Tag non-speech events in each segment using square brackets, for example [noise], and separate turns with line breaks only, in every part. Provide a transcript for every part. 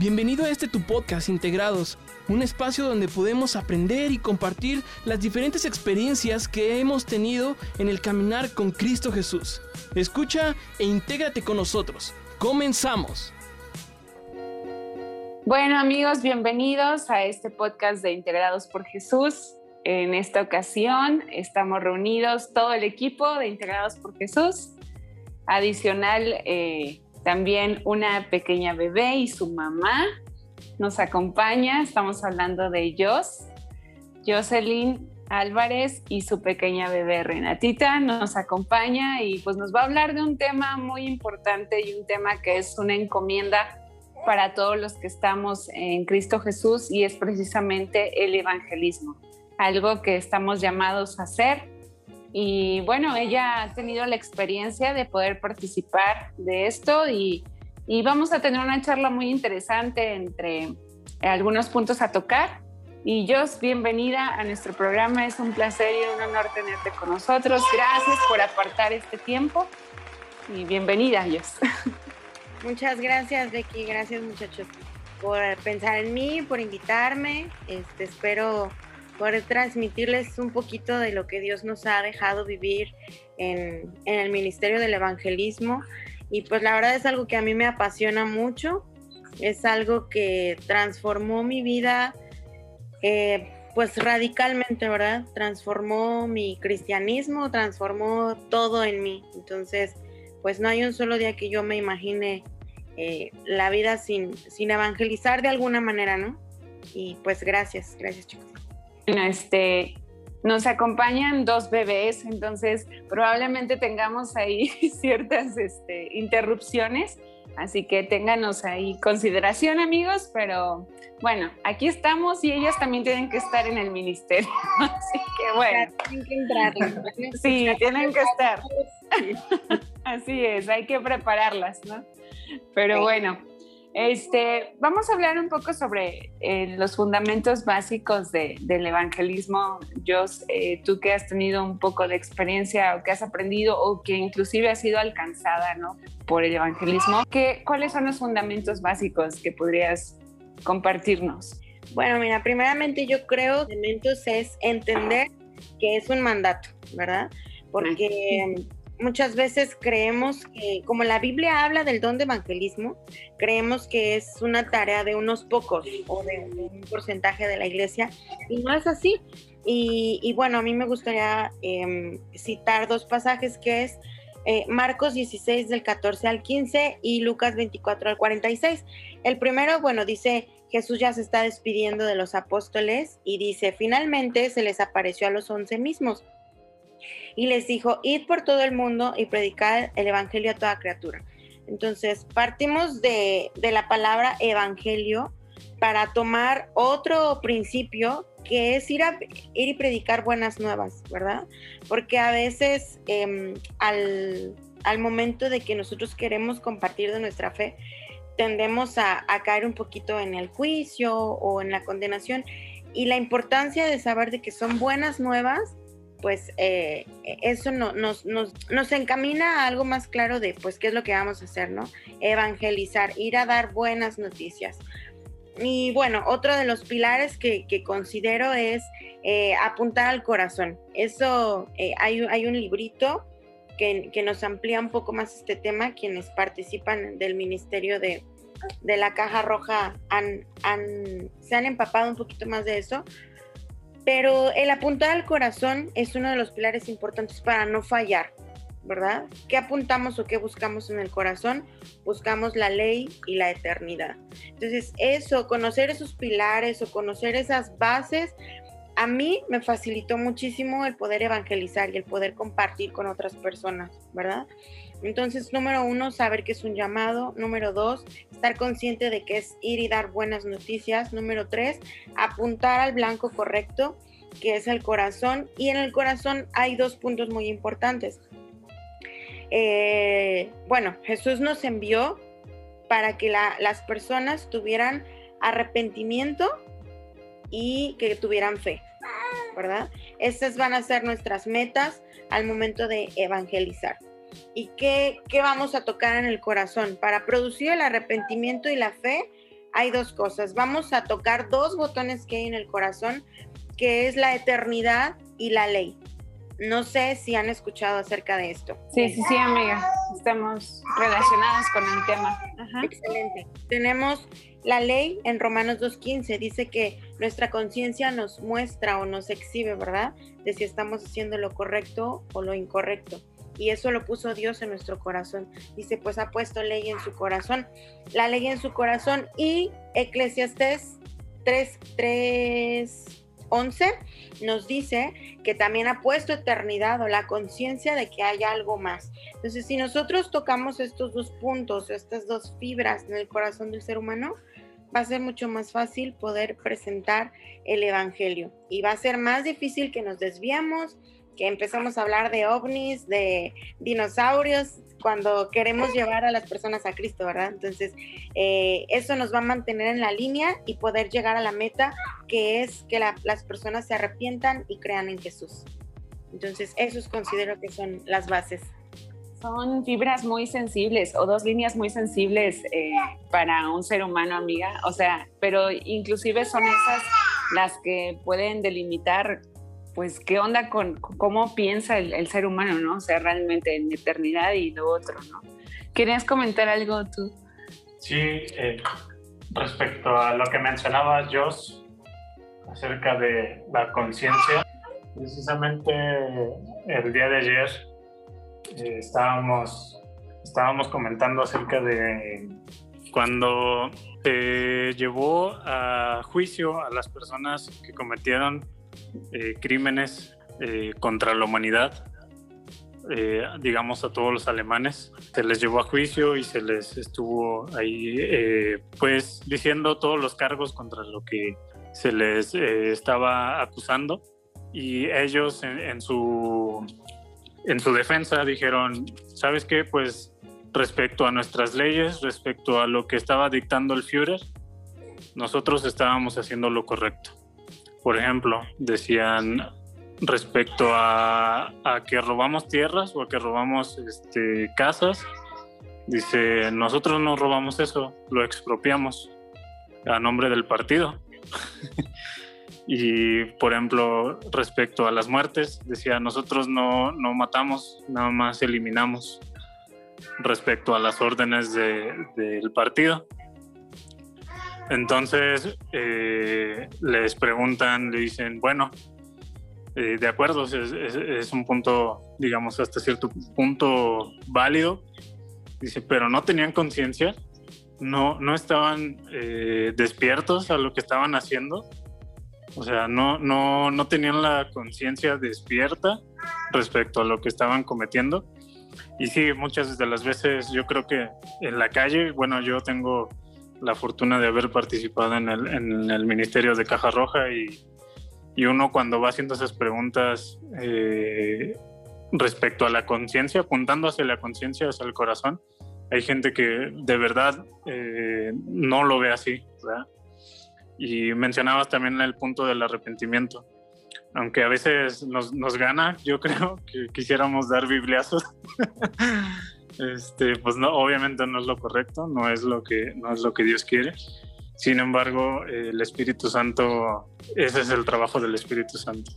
Bienvenido a este tu podcast Integrados, un espacio donde podemos aprender y compartir las diferentes experiencias que hemos tenido en el caminar con Cristo Jesús. Escucha e intégrate con nosotros. Comenzamos.
Bueno amigos, bienvenidos a este podcast de Integrados por Jesús. En esta ocasión estamos reunidos todo el equipo de Integrados por Jesús. Adicional, eh, también una pequeña bebé y su mamá nos acompaña. Estamos hablando de Jos, Jocelyn Álvarez y su pequeña bebé Renatita nos acompaña y pues nos va a hablar de un tema muy importante y un tema que es una encomienda para todos los que estamos en Cristo Jesús y es precisamente el evangelismo, algo que estamos llamados a hacer y bueno, ella ha tenido la experiencia de poder participar de esto y, vamos a tener una charla muy interesante entre algunos puntos a tocar. Y Jos, bienvenida a nuestro programa. Es un placer y un honor tenerte con nosotros. Gracias por apartar este tiempo y bienvenida, Jos. [laughs]
Muchas gracias, Becky. Gracias, muchachos, por pensar en mí, por invitarme. Este, espero poder transmitirles un poquito de lo que Dios nos ha dejado vivir en, el ministerio del evangelismo. Y pues la verdad es algo que a mí me apasiona mucho, es algo que transformó mi vida, eh, pues radicalmente, ¿verdad? Transformó mi cristianismo, transformó todo en mí. Entonces, pues no hay un solo día que yo me imagine eh, la vida sin, sin evangelizar de alguna manera, ¿no? Y pues gracias, gracias chicos
este, nos acompañan dos bebés, entonces probablemente tengamos ahí [laughs] ciertas este, interrupciones, así que ténganos ahí consideración amigos, pero bueno, aquí estamos y ellas también tienen que estar en el ministerio, [laughs] así que bueno.
Tienen que entrar. [laughs]
Sí, tienen que estar. Así es, hay que prepararlas, ¿no? Pero bueno, este, vamos a hablar un poco sobre eh, los fundamentos básicos del evangelismo. Jos, eh, tú que has tenido un poco de experiencia o que has aprendido o que inclusive has sido alcanzada ¿no? por el evangelismo, ¿qué, ¿cuáles son los fundamentos básicos que podrías compartirnos?
Bueno, mira, primeramente yo creo que fundamentos es entender que es un mandato, ¿verdad? Porque muchas veces creemos que, como la Biblia habla del don de evangelismo, creemos que es una tarea de unos pocos o de un porcentaje de la iglesia, y no es así. Y, bueno, a mí me gustaría em, citar dos pasajes que es eh, Marcos 16 del 14 al 15 y Lucas 24 al 46. El primero, bueno, dice, Jesús ya se está despidiendo de los apóstoles y dice, finalmente se les apareció a los once mismos y les dijo, id por todo el mundo y predicad el Evangelio a toda criatura. Entonces, partimos de, la palabra Evangelio para tomar otro principio que es ir, a, ir y predicar buenas nuevas, ¿verdad? Porque a veces em, al, momento de que nosotros queremos compartir de nuestra fe, tendemos a, a, caer un poquito en el juicio o en la condenación. Y la importancia de saber de que son buenas nuevas pues eh, eso no, nos, nos, encamina a algo más claro de pues qué es lo que vamos a hacer, ¿no? Evangelizar, ir a dar buenas noticias. Y bueno, otro de los pilares que, considero es eh, apuntar al corazón. Eso, eh, hay, hay, un librito que, nos amplía un poco más este tema, quienes participan del Ministerio de, la Caja Roja han, se han empapado un poquito más de eso pero el apuntar al corazón es uno de los pilares importantes para no fallar, ¿verdad? ¿Qué apuntamos o qué buscamos en el corazón? Buscamos la ley y la eternidad. Entonces, eso, conocer esos pilares o conocer esas bases, a mí me facilitó muchísimo el poder evangelizar y el poder compartir con otras personas, ¿verdad? Entonces, número uno, saber que es un llamado. Número dos, estar consciente de que es ir y dar buenas noticias. Número tres, apuntar al blanco correcto, que es el corazón. Y en el corazón hay dos puntos muy importantes. Eh, bueno, Jesús nos envió para que las personas tuvieran arrepentimiento y que tuvieran fe, ¿verdad? Estas van a ser nuestras metas al momento de evangelizar. ¿Y qué, vamos a tocar en el corazón? Para producir el arrepentimiento y la fe, hay dos cosas. Vamos a tocar dos botones que hay en el corazón, que es la eternidad y la ley. No sé si han escuchado acerca de esto.
Sí, sí, sí, amiga. Estamos relacionados con el tema.
Excelente. Tenemos la ley en Romanos 2.15. Dice que nuestra conciencia nos muestra o nos exhibe, ¿verdad? De si estamos haciendo lo correcto o lo incorrecto. Y eso lo puso Dios en nuestro corazón. Dice, pues ha puesto ley en su corazón. La ley en su corazón. Y Eclesiastes 3.3 11 nos dice que también ha puesto eternidad o la conciencia de que hay algo más. Entonces, si nosotros tocamos estos dos puntos, estas dos fibras en el corazón del ser humano, va a ser mucho más fácil poder presentar el Evangelio y va a ser más difícil que nos desviamos, que empezamos a hablar de ovnis, de dinosaurios, cuando queremos llevar a las personas a Cristo, ¿verdad? Entonces, eh, eso nos va a mantener en la línea y poder llegar a la meta, que es que las personas se arrepientan y crean en Jesús. Entonces, esos considero que son las bases.
Son fibras muy sensibles o dos líneas muy sensibles eh, para un ser humano, amiga. O sea, pero inclusive son esas las que pueden delimitar pues, ¿qué onda con cómo piensa el, ser humano, no? O sea, realmente en eternidad y lo otro, ¿no? ¿Querías comentar algo tú?
Sí, eh, respecto a lo que mencionaba Joss acerca de la conciencia, precisamente el día de ayer eh, estábamos, estábamos comentando acerca de cuando se llevó a juicio a las personas que cometieron eh, crímenes eh, contra la humanidad, eh, digamos a todos los alemanes. Se les llevó a juicio y se les estuvo ahí, pues, diciendo todos los cargos contra lo que se les estaba acusando. Y ellos en, su, en su defensa dijeron, ¿sabes qué? Pues respecto a nuestras leyes, respecto a lo que estaba dictando el Führer, nosotros estábamos haciendo lo correcto. Por ejemplo, decían respecto a, que robamos tierras o a que robamos este, casas, dice, nosotros no robamos eso, lo expropiamos a nombre del partido. [laughs] y, por ejemplo, respecto a las muertes, decía, nosotros no, no matamos, nada más eliminamos respecto a las órdenes del partido. Entonces eh, les preguntan, le dicen, bueno, eh, de acuerdo, es, un punto, digamos, hasta cierto punto válido. Dice, pero no tenían conciencia, no, no estaban eh, despiertos a lo que estaban haciendo. O sea, no, no, no tenían la conciencia despierta respecto a lo que estaban cometiendo. Y sí, muchas de las veces yo creo que en la calle, bueno, yo tengo la fortuna de haber participado en el, en el Ministerio de Caja Roja y, y, uno cuando va haciendo esas preguntas eh, respecto a la conciencia, apuntando hacia la conciencia, hacia el corazón, hay gente que de verdad eh, no lo ve así. ¿verdad? Y mencionabas también el punto del arrepentimiento. Aunque a veces nos, nos gana, yo creo que quisiéramos dar bibliazos. [laughs] este, pues no, obviamente no es lo correcto, no es lo que, no es lo que Dios quiere. Sin embargo, el Espíritu Santo, ese es el trabajo del Espíritu Santo.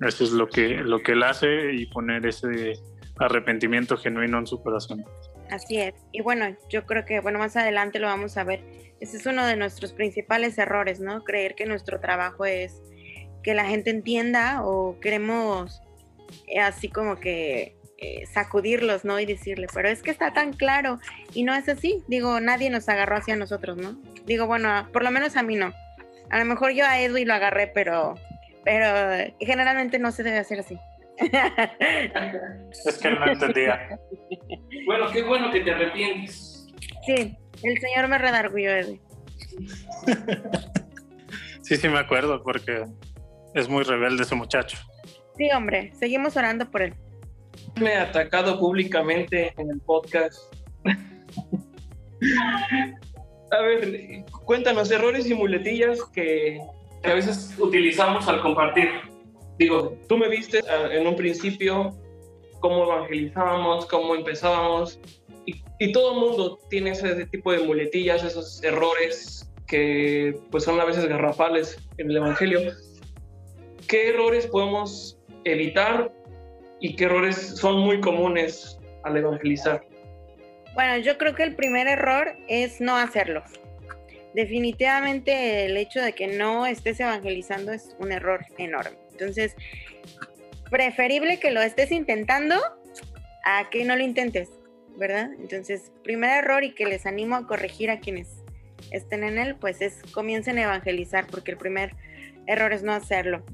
Eso es lo que, lo que Él hace y poner ese arrepentimiento genuino en su corazón.
Así es. Y bueno, yo creo que, bueno, más adelante lo vamos a ver. Ese es uno de nuestros principales errores, ¿no? Creer que nuestro trabajo es que la gente entienda o queremos eh, así como que eh, sacudirlos, ¿no? Y decirle, pero es que está tan claro y no es así. Digo, nadie nos agarró hacia nosotros, ¿no? Digo, bueno, por lo menos a mí no. A lo mejor yo a Edwin lo agarré, pero, pero generalmente no se debe hacer así.
es que no entendía. [laughs]
bueno, qué bueno que te arrepientes.
Sí, el Señor me redargulló, Edwin. [laughs]
sí, sí me acuerdo, porque es muy rebelde ese muchacho.
Sí, hombre, seguimos orando por él
me atacado públicamente en el podcast. a ver, cuéntanos errores y muletillas que, a veces utilizamos al compartir. Digo, tú me viste ah, en un principio cómo evangelizábamos, cómo empezábamos, y, y todo el mundo tiene ese tipo de muletillas, esos errores que pues son a veces garrafales en el Evangelio. ¿Qué errores podemos evitar y qué errores son muy comunes al evangelizar?
Bueno, yo creo que el primer error es no hacerlo. Definitivamente el hecho de que no estés evangelizando es un error enorme. Entonces, preferible que lo estés intentando a que no lo intentes, ¿verdad? Entonces, primer error y que les animo a corregir a quienes estén en él, pues es comiencen a evangelizar, porque el primer error es no hacerlo.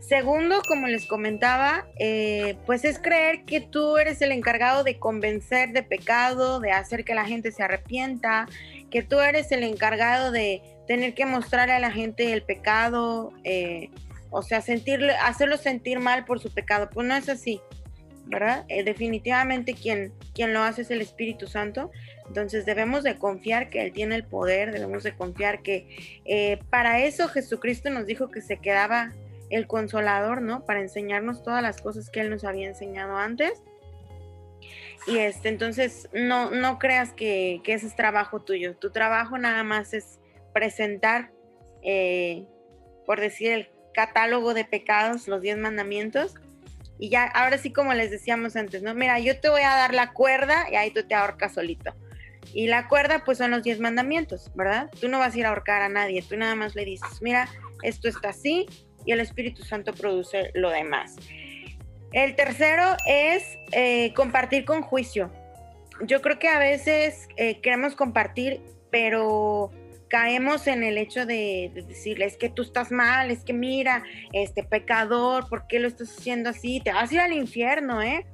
Segundo, como les comentaba, eh, pues es creer que tú eres el encargado de convencer de pecado, de hacer que la gente se arrepienta, que tú eres el encargado de tener que mostrarle a la gente el pecado, eh, o sea, sentirle, hacerlo sentir mal por su pecado. Pues no es así, ¿verdad? Eh, definitivamente quien, quien lo hace es el Espíritu Santo. Entonces debemos de confiar que Él tiene el poder, debemos de confiar que para eso Jesucristo nos dijo que se quedaba el consolador, ¿no? Para enseñarnos todas las cosas que Él nos había enseñado antes. Y este, entonces, no, no creas que, ese es trabajo tuyo. Tu trabajo nada más es presentar, eh, por decir, el catálogo de pecados, los diez mandamientos. Y ya, ahora sí, como les decíamos antes, ¿no? Mira, yo te voy a dar la cuerda y ahí tú te ahorcas solito. Y la cuerda, pues son los diez mandamientos, ¿verdad? Tú no vas a ir a ahorcar a nadie, tú nada más le dices, mira, esto está así, y el Espíritu Santo produce lo demás. El tercero es eh, compartir con juicio. Yo creo que a veces eh, queremos compartir, pero caemos en el hecho de, de, decirle, es que tú estás mal, es que mira, este pecador, ¿por qué lo estás haciendo así? Te vas a ir al infierno, ¿eh?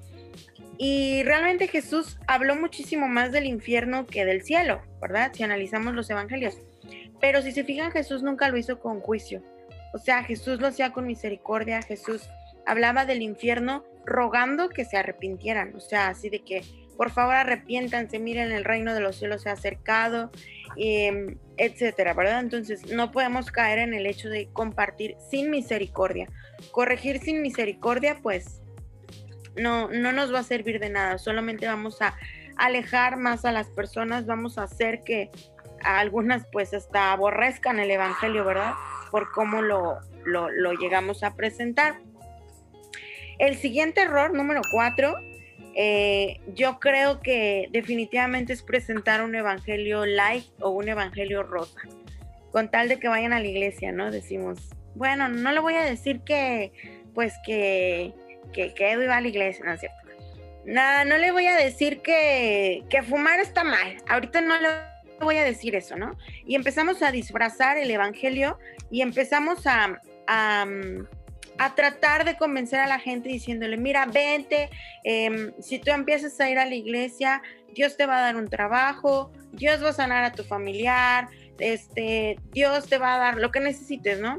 Y realmente Jesús habló muchísimo más del infierno que del cielo, ¿verdad? Si analizamos los evangelios. Pero si se fijan, Jesús nunca lo hizo con juicio. O sea, Jesús lo hacía con misericordia, Jesús hablaba del infierno rogando que se arrepintieran, o sea, así de que por favor arrepiéntanse, miren el reino de los cielos se ha acercado, em, etcétera, ¿verdad? Entonces no podemos caer en el hecho de compartir sin misericordia. Corregir sin misericordia, pues no, no nos va a servir de nada, solamente vamos a alejar más a las personas, vamos a hacer que algunas pues hasta aborrezcan el Evangelio, ¿verdad? por cómo lo, llegamos a presentar. El siguiente error, número cuatro, eh, yo creo que definitivamente es presentar un evangelio light o un evangelio rosa, con tal de que vayan a la iglesia, ¿no? Decimos, bueno, no le voy a decir que, pues que, que, que Edu iba a la iglesia, ¿no es cierto? Nada, no le voy a decir que, que fumar está mal. Ahorita no le voy a decir eso, ¿no? Y empezamos a disfrazar el Evangelio y empezamos a, a, tratar de convencer a la gente diciéndole, mira, vente, em, si tú empiezas a ir a la iglesia, Dios te va a dar un trabajo, Dios va a sanar a tu familiar, este, Dios te va a dar lo que necesites, ¿no?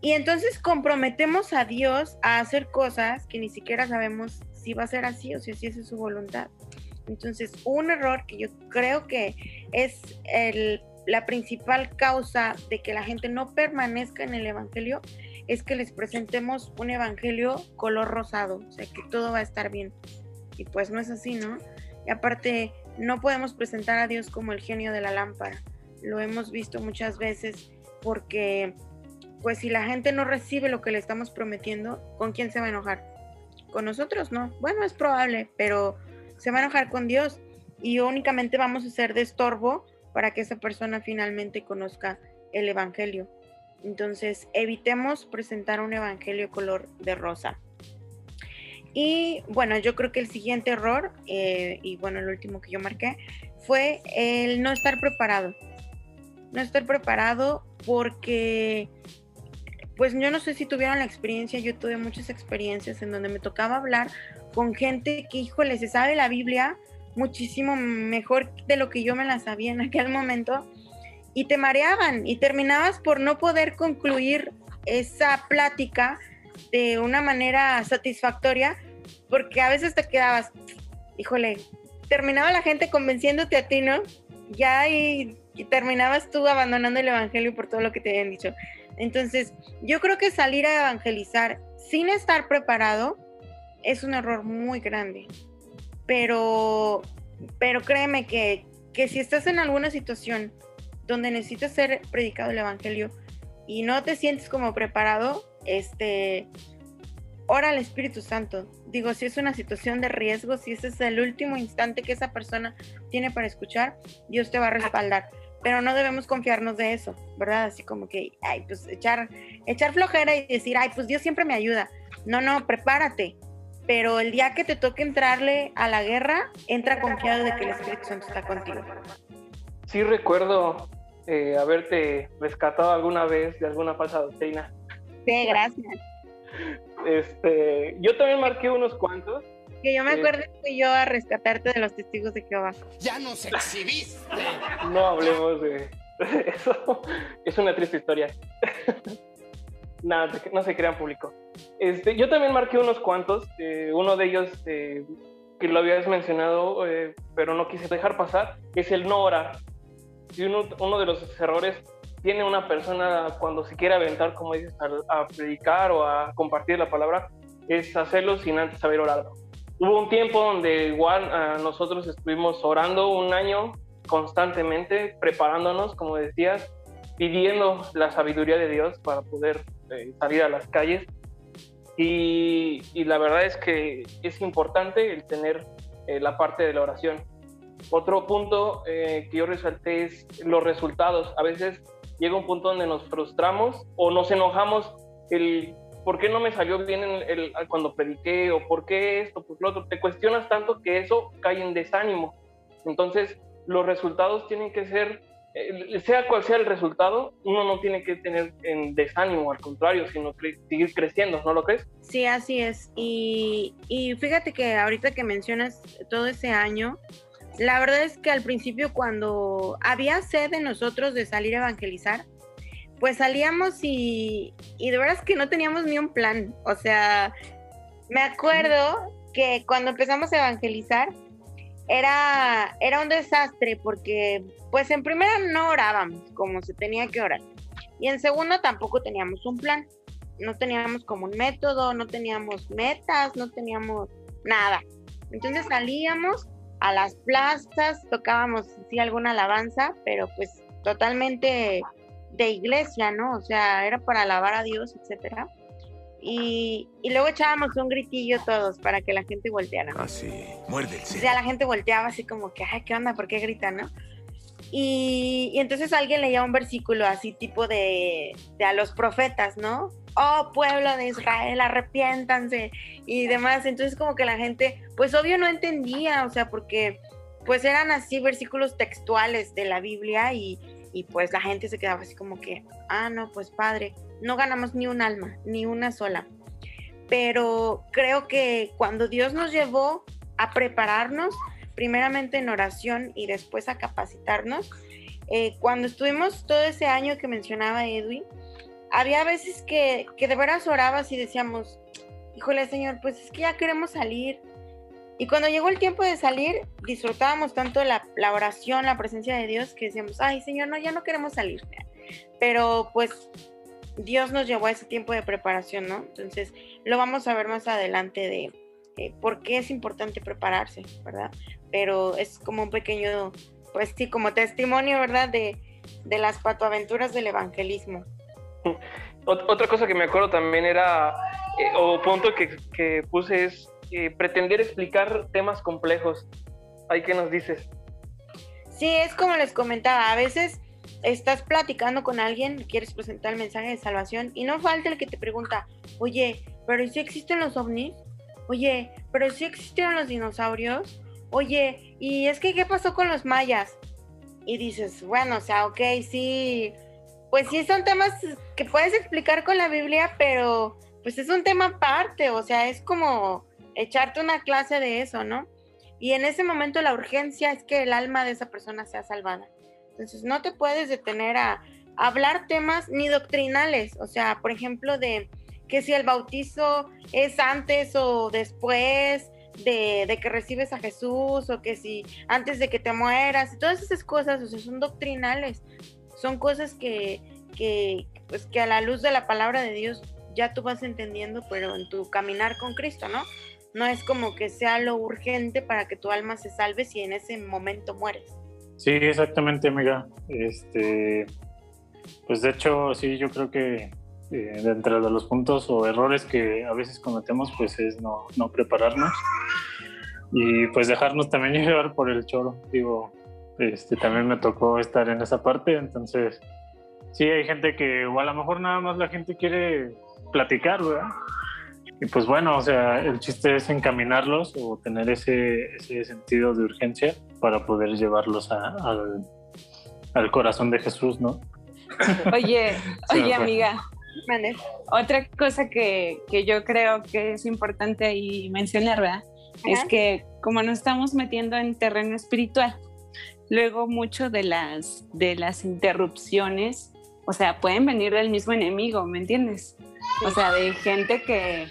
Y entonces comprometemos a Dios a hacer cosas que ni siquiera sabemos si va a ser así o si así es su voluntad. Entonces, un error que yo creo que es la principal causa de que la gente no permanezca en el Evangelio es que les presentemos un Evangelio color rosado, o sea, que todo va a estar bien. Y pues no es así, ¿no? Y aparte, no podemos presentar a Dios como el genio de la lámpara. Lo hemos visto muchas veces porque, pues si la gente no recibe lo que le estamos prometiendo, ¿con quién se va a enojar? Con nosotros, ¿no? Bueno, es probable, pero se va a enojar con Dios y únicamente vamos a ser de estorbo para que esa persona finalmente conozca el Evangelio. Entonces, evitemos presentar un Evangelio color de rosa. Y bueno, yo creo que el siguiente error, eh, y bueno, el último que yo marqué, fue el no estar preparado. No estar preparado porque, pues yo no sé si tuvieron la experiencia, yo tuve muchas experiencias en donde me tocaba hablar con gente que, híjole, se sabe la Biblia muchísimo mejor de lo que yo me la sabía en aquel momento y te mareaban y terminabas por no poder concluir esa plática de una manera satisfactoria porque a veces te quedabas, híjole, terminaba la gente convenciéndote a ti, ¿no? Ya y, y terminabas tú abandonando el Evangelio por todo lo que te habían dicho. Entonces, yo creo que salir a evangelizar sin estar preparado es un error muy grande. Pero, pero créeme que, que si estás en alguna situación donde necesita ser predicado el Evangelio y no te sientes como preparado, este, ora al Espíritu Santo. Digo, si es una situación de riesgo, si ese es el último instante que esa persona tiene para escuchar, Dios te va a respaldar. Pero no debemos confiarnos de eso, ¿verdad? Así como que, ay, pues echar, echar flojera y decir, ay, pues Dios siempre me ayuda. No, no, prepárate. Pero el día que te toque entrarle a la guerra, entra confiado de que el Espíritu Santo está contigo.
Sí recuerdo eh, haberte rescatado alguna vez de alguna falsa doctrina.
Sí, gracias.
Este, yo también marqué unos cuantos.
Que yo me acuerdo que fui yo a rescatarte de los testigos de Jehová.
Ya nos exhibiste.
No hablemos de eso. [laughs] Es una triste historia. [laughs] Nada, no se crean público. Este, yo también marqué unos cuantos. Eh, uno de ellos eh, que lo habías mencionado, eh, pero no quise dejar pasar, es el no orar. Y uno, uno de los errores tiene una persona cuando se quiere aventar, como dices, a, predicar o a compartir la palabra, es hacerlo sin antes haber orado. Hubo un tiempo donde igual ah, nosotros estuvimos orando un año constantemente, preparándonos, como decías, pidiendo la sabiduría de Dios para poder eh, salir a las calles. Y, y, la verdad es que es importante el tener eh, la parte de la oración. Otro punto eh, que yo resalté es los resultados. A veces llega un punto donde nos frustramos o nos enojamos el por qué no me salió bien el, cuando prediqué o por qué esto, pues lo otro. Te cuestionas tanto que eso cae en desánimo. Entonces, los resultados tienen que ser, sea cual sea el resultado, uno no tiene que tener en desánimo, al contrario, sino seguir creciendo, ¿no lo crees?
Sí, así es. Y, y fíjate que ahorita que mencionas todo ese año, la verdad es que al principio cuando había sed de nosotros de salir a evangelizar, pues salíamos y, y de veras que no teníamos ni un plan. O sea, me acuerdo que cuando empezamos a evangelizar era, era un desastre porque pues en primera no orábamos como se tenía que orar y en segundo tampoco teníamos un plan. No teníamos como un método, no teníamos metas, no teníamos nada. Entonces salíamos a las plazas, tocábamos sí alguna alabanza, pero pues totalmente de iglesia, ¿no? O sea, era para alabar a Dios, etcétera. Y, y, luego echábamos un gritillo todos para que la gente volteara.
Ah, sí, muerde
O sea, la gente volteaba así como que, ay, ¿qué onda? ¿Por qué gritan, no? Y, entonces alguien leía un versículo así tipo de, de a los profetas, ¿no? oh pueblo de Israel, arrepiéntanse y demás. Entonces como que la gente, pues obvio no entendía, o sea, porque pues eran así versículos textuales de la Biblia y, y pues la gente se quedaba así como que, ah, no, pues padre, no ganamos ni un alma, ni una sola. Pero creo que cuando Dios nos llevó a prepararnos, primeramente en oración y después a capacitarnos, eh, cuando estuvimos todo ese año que mencionaba Edwin, había veces que, que de veras orabas y decíamos, híjole Señor, pues es que ya queremos salir. Y cuando llegó el tiempo de salir, disfrutábamos tanto la, la, oración, la presencia de Dios, que decíamos, ay Señor, no, ya no queremos salir. Pero pues Dios nos llevó a ese tiempo de preparación, ¿no? Entonces lo vamos a ver más adelante de eh, por qué es importante prepararse, ¿verdad? Pero es como un pequeño, pues sí, como testimonio, ¿verdad? De, de las patoaventuras del evangelismo.
Otra cosa que me acuerdo también era, eh, o punto que, que puse es eh, pretender explicar temas complejos. ¿Ahí qué nos dices?
Sí, es como les comentaba, a veces estás platicando con alguien, quieres presentar el mensaje de salvación y no falta el que te pregunta, oye, pero si existen los ovnis? Oye, pero si existieron los dinosaurios? Oye, ¿y es que qué pasó con los mayas? Y dices, bueno, o sea, ok, sí, pues sí son temas que puedes explicar con la Biblia, pero pues es un tema aparte, o sea, es como echarte una clase de eso, ¿no? Y en ese momento la urgencia es que el alma de esa persona sea salvada. Entonces no te puedes detener a, hablar temas ni doctrinales, o sea, por ejemplo, de que si el bautizo es antes o después de, que recibes a Jesús, o que si antes de que te mueras, todas esas cosas, o sea, son doctrinales son cosas que, que, pues, que a la luz de la palabra de Dios ya tú vas entendiendo, pero en tu caminar con Cristo, ¿no? No es como que sea lo urgente para que tu alma se salve si en ese momento mueres.
Sí, exactamente, amiga. Este, pues de hecho, sí, yo creo que eh, dentro de los puntos o errores que a veces cometemos, pues es no, no prepararnos y pues dejarnos también [laughs] llevar por el choro. Digo, este, también me tocó estar en esa parte, entonces sí hay gente que, o a lo mejor nada más la gente quiere platicar, ¿verdad? Y pues bueno, o sea, el chiste es encaminarlos o tener ese, ese sentido de urgencia para poder llevarlos al, al, corazón de Jesús, ¿no?
Oye, [laughs] oye amiga, otra cosa que, que, yo creo que es importante y mencionar, ¿verdad? Es que como nos estamos metiendo en terreno espiritual, luego mucho de las, de las interrupciones, o sea, pueden venir del mismo enemigo, ¿me entiendes? O sea, de gente que,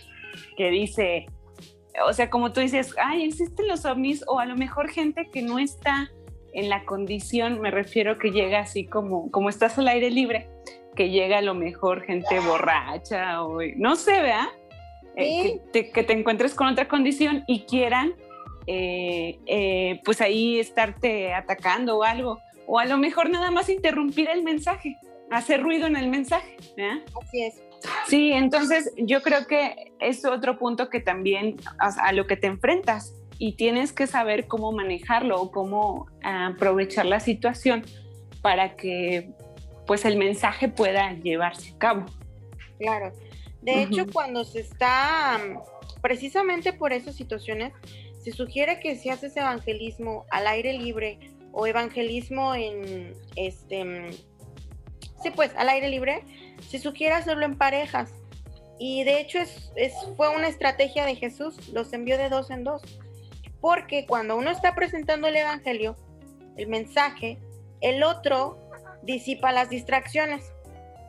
que dice, o sea, como tú dices, ay, existen los ovnis, o a lo mejor gente que no está en la condición, me refiero que llega así como, como estás al aire libre, que llega a lo mejor gente borracha o no sé, ¿verdad? Eh, que, te, encuentres con otra condición y quieran eh, eh, pues ahí estarte atacando o algo. O a lo mejor nada más interrumpir el mensaje, hacer ruido en el mensaje.
Así es.
Sí, entonces yo creo que es otro punto que también a, lo que te enfrentas y tienes que saber cómo manejarlo o cómo aprovechar la situación para que pues el mensaje pueda llevarse a cabo.
Claro. De hecho, cuando se está precisamente por esas situaciones, se sugiere que si haces evangelismo al aire libre o evangelismo en este sí pues al aire libre, se sugiere hacerlo en parejas. Y de hecho es, fue una estrategia de Jesús, los envió de dos en dos. Porque cuando uno está presentando el evangelio, el mensaje, el otro disipa las distracciones,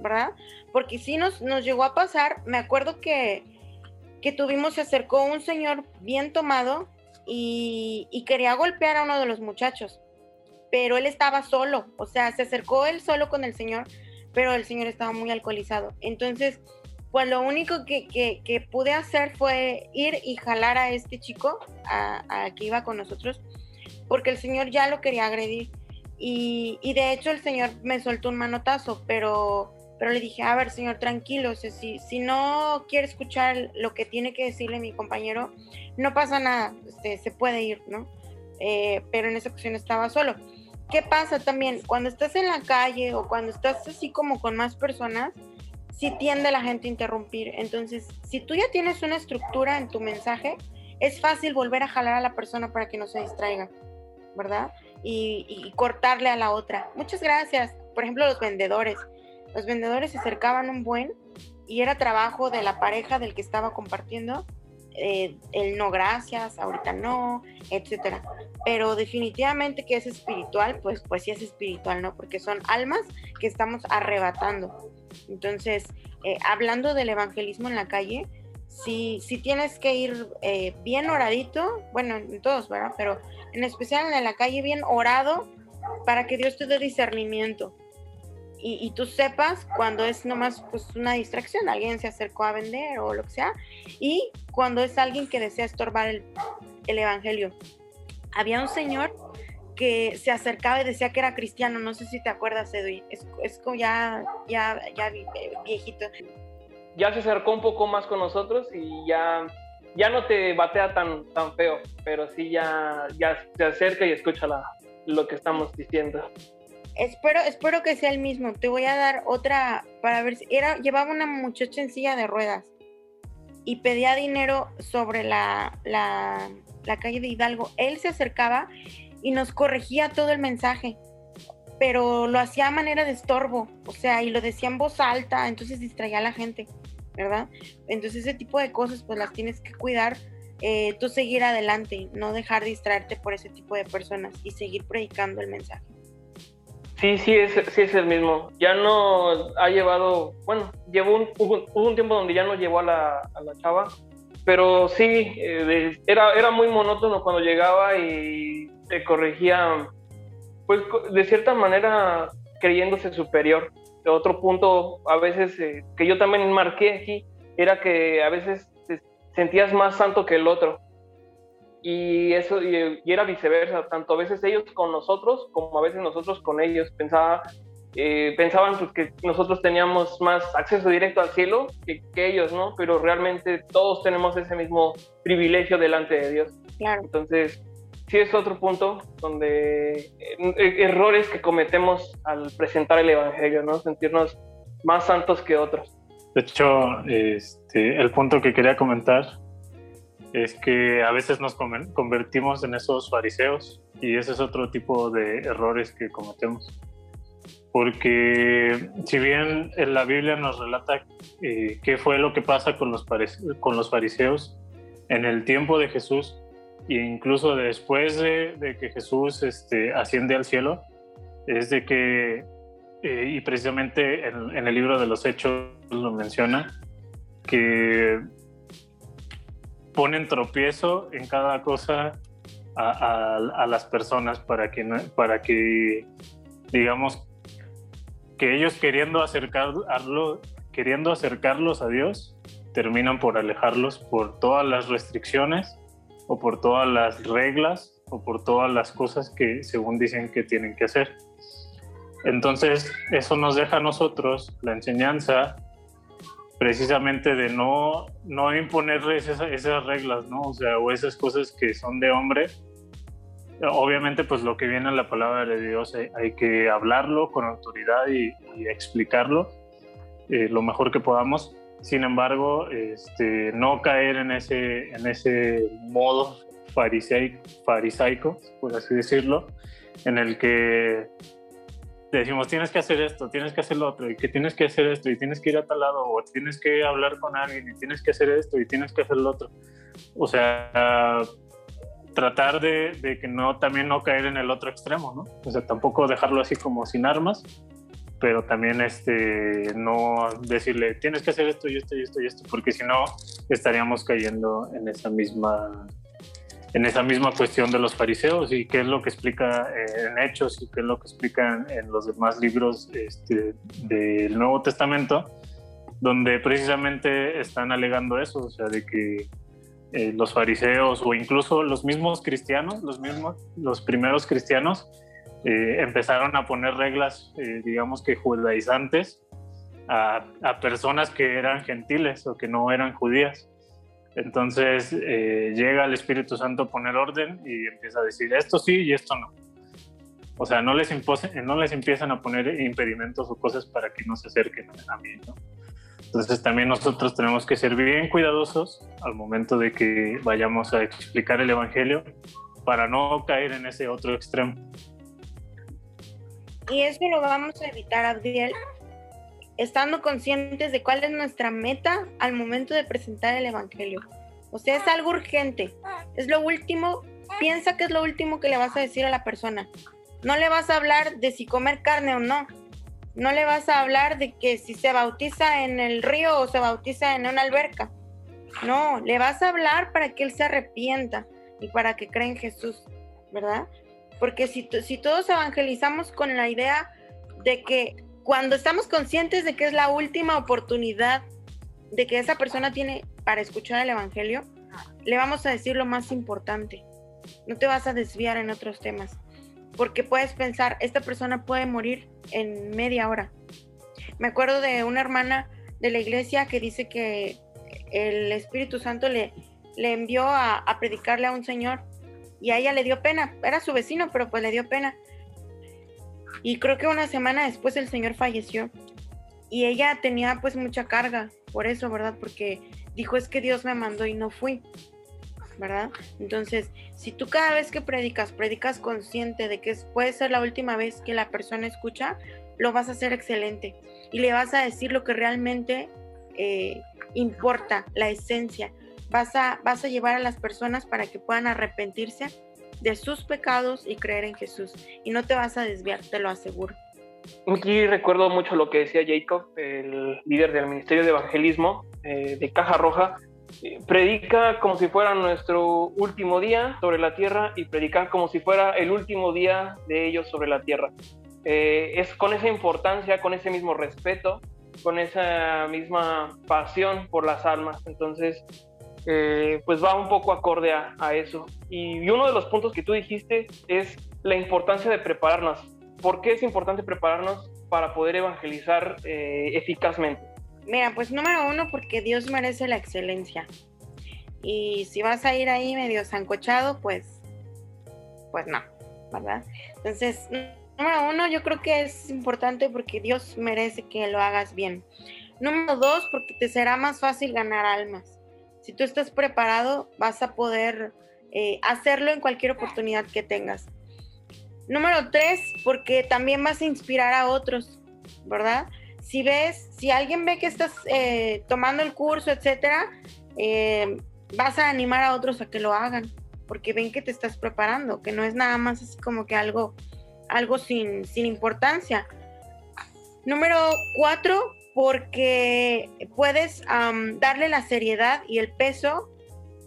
¿verdad? Porque si nos, nos llegó a pasar, me acuerdo que, que tuvimos, se acercó un señor bien tomado y, quería golpear a uno de los muchachos, pero él estaba solo, o sea, se acercó él solo con el señor, pero el señor estaba muy alcoholizado. Entonces, pues lo único que, que, pude hacer fue ir y jalar a este chico, a, a, que iba con nosotros, porque el señor ya lo quería agredir. Y, de hecho el señor me soltó un manotazo, pero pero le dije, a ver, señor, tranquilo, si, si no quiere escuchar lo que tiene que decirle mi compañero, no pasa nada, este, se puede ir, ¿no? Eh, pero en esa ocasión estaba solo. ¿Qué pasa también? Cuando estás en la calle o cuando estás así como con más personas, sí tiende la gente a interrumpir. Entonces, si tú ya tienes una estructura en tu mensaje, es fácil volver a jalar a la persona para que no se distraiga, ¿verdad? Y, cortarle a la otra. Muchas gracias. Por ejemplo, los vendedores los vendedores se acercaban un buen y era trabajo de la pareja del que estaba compartiendo eh, el no gracias, ahorita no, etcétera. Pero definitivamente que es espiritual, pues, pues sí es espiritual, ¿no? Porque son almas que estamos arrebatando. Entonces, eh, hablando del evangelismo en la calle, si, tienes que ir eh, bien oradito, bueno, en todos, ¿verdad? Pero en especial en la calle bien orado para que Dios te dé discernimiento y, tú sepas cuando es nomás pues una distracción, alguien se acercó a vender o lo que sea, y cuando es alguien que desea estorbar el, el evangelio. Había un señor que se acercaba y decía que era cristiano, no sé si te acuerdas, Edwin, es, es ya, ya, ya viejito.
Ya se acercó un poco más con nosotros y ya, ya no te batea tan, tan feo, pero sí ya, ya se acerca y escucha la, lo que estamos diciendo.
Espero, espero que sea el mismo. Te voy a dar otra para ver si era, llevaba una muchacha en silla de ruedas y pedía dinero sobre la, la, la calle de Hidalgo. Él se acercaba y nos corregía todo el mensaje, pero lo hacía a manera de estorbo, o sea, y lo decía en voz alta, entonces distraía a la gente, ¿verdad? Entonces ese tipo de cosas pues las tienes que cuidar, eh, tú seguir adelante, no dejar distraerte por ese tipo de personas y seguir predicando el mensaje.
Sí, sí es, sí es el mismo. Ya no ha llevado, bueno, llevó un, hubo, un tiempo donde ya no llevó a la, a la chava, pero sí, eh, era, era muy monótono cuando llegaba y te corregía, pues de cierta manera creyéndose superior. Otro punto, a veces, eh, que yo también marqué aquí, era que a veces te sentías más santo que el otro. y eso y, era viceversa, tanto a veces ellos con nosotros como a veces nosotros con ellos. Pensaba, eh, pensaban pues, que nosotros teníamos más acceso directo al cielo que, que, ellos, ¿no? Pero realmente todos tenemos ese mismo privilegio delante de Dios.
Claro.
Entonces, sí es otro punto donde eh, errores que cometemos al presentar el Evangelio, ¿no? Sentirnos más santos que otros.
De hecho, este, el punto que quería comentar es que a veces nos convertimos en esos fariseos y ese es otro tipo de errores que cometemos. Porque si bien en la Biblia nos relata eh, qué fue lo que pasa con los, con los fariseos en el tiempo de Jesús, incluso después de, que Jesús este, asciende al cielo, es de que, eh, y precisamente en, el libro de los Hechos lo menciona, que ponen tropiezo en cada cosa a, las personas para que, para que, digamos, que ellos queriendo, acercarlo, queriendo acercarlos a Dios, terminan por alejarlos por todas las restricciones o por todas las reglas o por todas las cosas que según dicen que tienen que hacer. Entonces, eso nos deja a nosotros la enseñanza precisamente de no, no imponerles esas, reglas, ¿no? O sea, o esas cosas que son de hombre. Obviamente, pues lo que viene en la palabra de Dios hay, hay que hablarlo con autoridad y, explicarlo eh, lo mejor que podamos, sin embargo, este, no caer en ese, en ese modo fariseico, farisaico, por así decirlo, en el que decimos tienes que hacer esto, tienes que hacer lo otro, y que tienes que hacer esto, y tienes que ir a tal lado, o tienes que hablar con alguien, y tienes que hacer esto, y tienes que hacer lo otro. O sea, tratar de, de, que no también no caer en el otro extremo, ¿no? O sea, tampoco dejarlo así como sin armas, pero también este, no decirle tienes que hacer esto y esto y esto y esto, porque si no estaríamos cayendo en esa misma en esa misma cuestión de los fariseos y qué es lo que explica eh, en Hechos y qué es lo que explican en los demás libros este, del Nuevo Testamento, donde precisamente están alegando eso, o sea, de que eh, los fariseos o incluso los mismos cristianos, los mismos, los primeros cristianos, eh, empezaron a poner reglas, eh, digamos que judaizantes, a, a, personas que eran gentiles o que no eran judías. Entonces eh, llega el Espíritu Santo a poner orden y empieza a decir esto sí y esto no. O sea, no les, no les empiezan a poner impedimentos o cosas para que no se acerquen a mí. ¿no? Entonces también nosotros tenemos que ser bien cuidadosos al momento de que vayamos a explicar el Evangelio para no caer en ese otro extremo.
Y eso lo vamos a evitar, Abdiel, estando conscientes de cuál es nuestra meta al momento de presentar el Evangelio. O sea, es algo urgente. Es lo último, piensa que es lo último que le vas a decir a la persona. No le vas a hablar de si comer carne o no. No le vas a hablar de que si se bautiza en el río o se bautiza en una alberca. No, le vas a hablar para que él se arrepienta y para que cree en Jesús, ¿verdad? Porque si, si todos evangelizamos con la idea de que cuando estamos conscientes de que es la última oportunidad de que esa persona tiene para escuchar el Evangelio, le vamos a decir lo más importante. No te vas a desviar en otros temas, porque puedes pensar, esta persona puede morir en media hora. Me acuerdo de una hermana de la iglesia que dice que el Espíritu Santo le, le envió a, a predicarle a un señor y a ella le dio pena. Era su vecino, pero pues le dio pena. Y creo que una semana después el señor falleció. Y ella tenía pues mucha carga por eso, ¿verdad? Porque dijo es que Dios me mandó y no fui. ¿Verdad? Entonces, si tú cada vez que predicas, predicas consciente de que puede ser la última vez que la persona escucha, lo vas a hacer excelente. Y le vas a decir lo que realmente eh, importa, la esencia vas a, vas a llevar a las personas para que puedan arrepentirse de sus pecados y creer en Jesús. Y no te vas a desviar, te lo aseguro.
Aquí recuerdo mucho lo que decía Jacob, el líder del Ministerio de Evangelismo eh, de Caja Roja. Eh, predica como si fuera nuestro último día sobre la tierra y predicar como si fuera el último día de ellos sobre la tierra. Eh, es con esa importancia, con ese mismo respeto, con esa misma pasión por las almas. Entonces, eh, pues va un poco acorde a, eso. Y, uno de los puntos que tú dijiste es la importancia de prepararnos. ¿Por qué es importante prepararnos para poder evangelizar eh, eficazmente?
Mira, pues número uno, porque Dios merece la excelencia. Y si vas a ir ahí medio zancochado, pues, pues no, ¿verdad? Entonces, número uno, yo creo que es importante porque Dios merece que lo hagas bien. Número dos, porque te será más fácil ganar almas. Si tú estás preparado, vas a poder eh, hacerlo en cualquier oportunidad que tengas. Número tres, porque también vas a inspirar a otros, ¿verdad? Si ves, si alguien ve que estás eh, tomando el curso, etcétera, eh, vas a animar a otros a que lo hagan, porque ven que te estás preparando, que no es nada más así como que algo, algo sin, sin importancia. Número cuatro, porque puedes darle la seriedad y el peso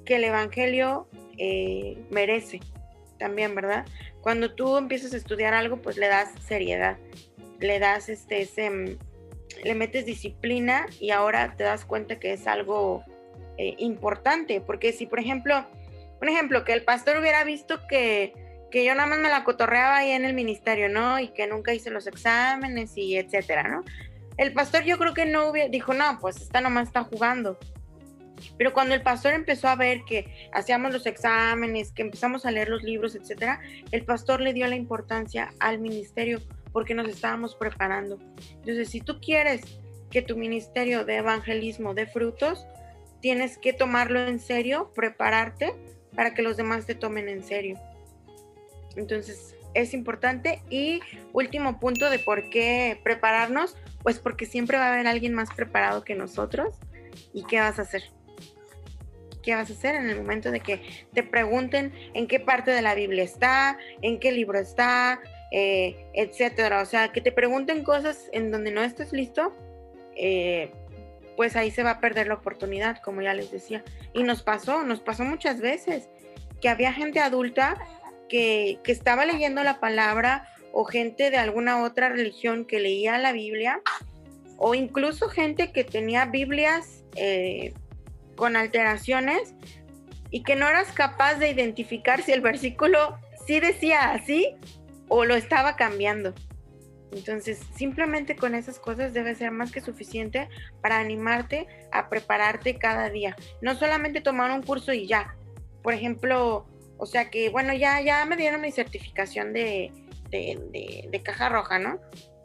que el Evangelio eh, merece también, ¿verdad? Cuando tú empiezas a estudiar algo, pues le das seriedad, le das este, ese, mm, le metes disciplina y ahora te das cuenta que es algo eh, importante, porque si, por ejemplo, un ejemplo, que el pastor hubiera visto que, que yo nada más me la cotorreaba ahí en el ministerio, ¿no? Y que nunca hice los exámenes y etcétera, ¿no? El pastor yo creo que no hubiera, dijo, no, pues esta nomás está jugando. Pero cuando el pastor empezó a ver que hacíamos los exámenes, que empezamos a leer los libros, etcétera, el pastor le dio la importancia al ministerio porque nos estábamos preparando. Entonces, si tú quieres que tu ministerio de evangelismo dé frutos, tienes que tomarlo en serio, prepararte para que los demás te tomen en serio. Entonces, es importante. Y último punto de por qué prepararnos, pues porque siempre va a haber alguien más preparado que nosotros. ¿Y qué vas a hacer? ¿Qué vas a hacer en el momento de que te pregunten en qué parte de la Biblia está, en qué libro está, eh, etcétera? O sea, que te pregunten cosas en donde no estés listo, eh, pues ahí se va a perder la oportunidad, como ya les decía. Y nos pasó, nos pasó muchas veces que había gente adulta que, estaba leyendo la palabra o gente de alguna otra religión que leía la Biblia o incluso gente que tenía Biblias eh, con alteraciones y que no eras capaz de identificar si el versículo sí decía así o lo estaba cambiando. Entonces, simplemente con esas cosas debe ser más que suficiente para animarte a prepararte cada día. No solamente tomar un curso y ya. Por ejemplo, o sea que, bueno, ya, ya me dieron mi certificación de, de, caja roja, ¿no?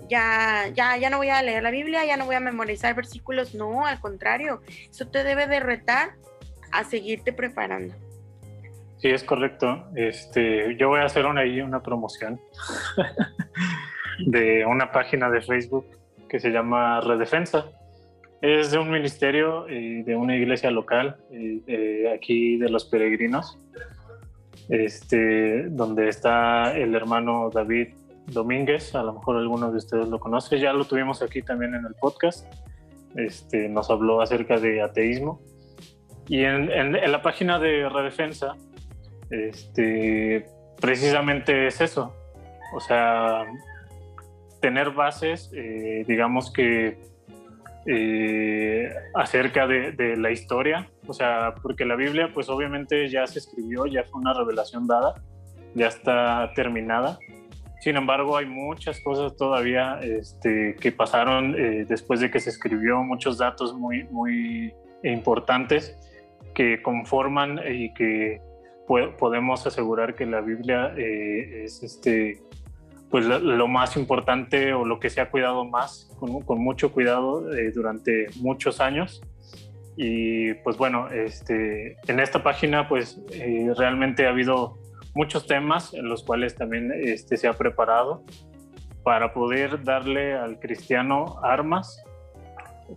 Ya, ya, ya no voy a leer la Biblia, ya no voy a memorizar versículos, no, al contrario, eso te debe de retar a seguirte preparando.
Sí, es correcto. Este, yo voy a hacer una, una promoción [laughs] de una página de Facebook que se llama Redefensa. Es de un ministerio y de una iglesia local eh, aquí de los peregrinos este, donde está el hermano David Domínguez, a lo mejor alguno de ustedes lo conoce, ya lo tuvimos aquí también en el podcast, este, nos habló acerca de ateísmo. Y en, en, la página de Redefensa, este, precisamente es eso, o sea, tener bases, eh, digamos que eh, acerca de, la historia, o sea, porque la Biblia pues obviamente ya se escribió, ya fue una revelación dada, ya está terminada. Sin embargo, hay muchas cosas todavía este, que pasaron eh, después de que se escribió, muchos datos muy, muy importantes que conforman y que podemos asegurar que la Biblia eh, es este, pues lo, más importante o lo que se ha cuidado más, con, mucho cuidado eh, durante muchos años. Y pues bueno, este, en esta página pues eh, realmente ha habido muchos temas en los cuales también este, se ha preparado para poder darle al cristiano armas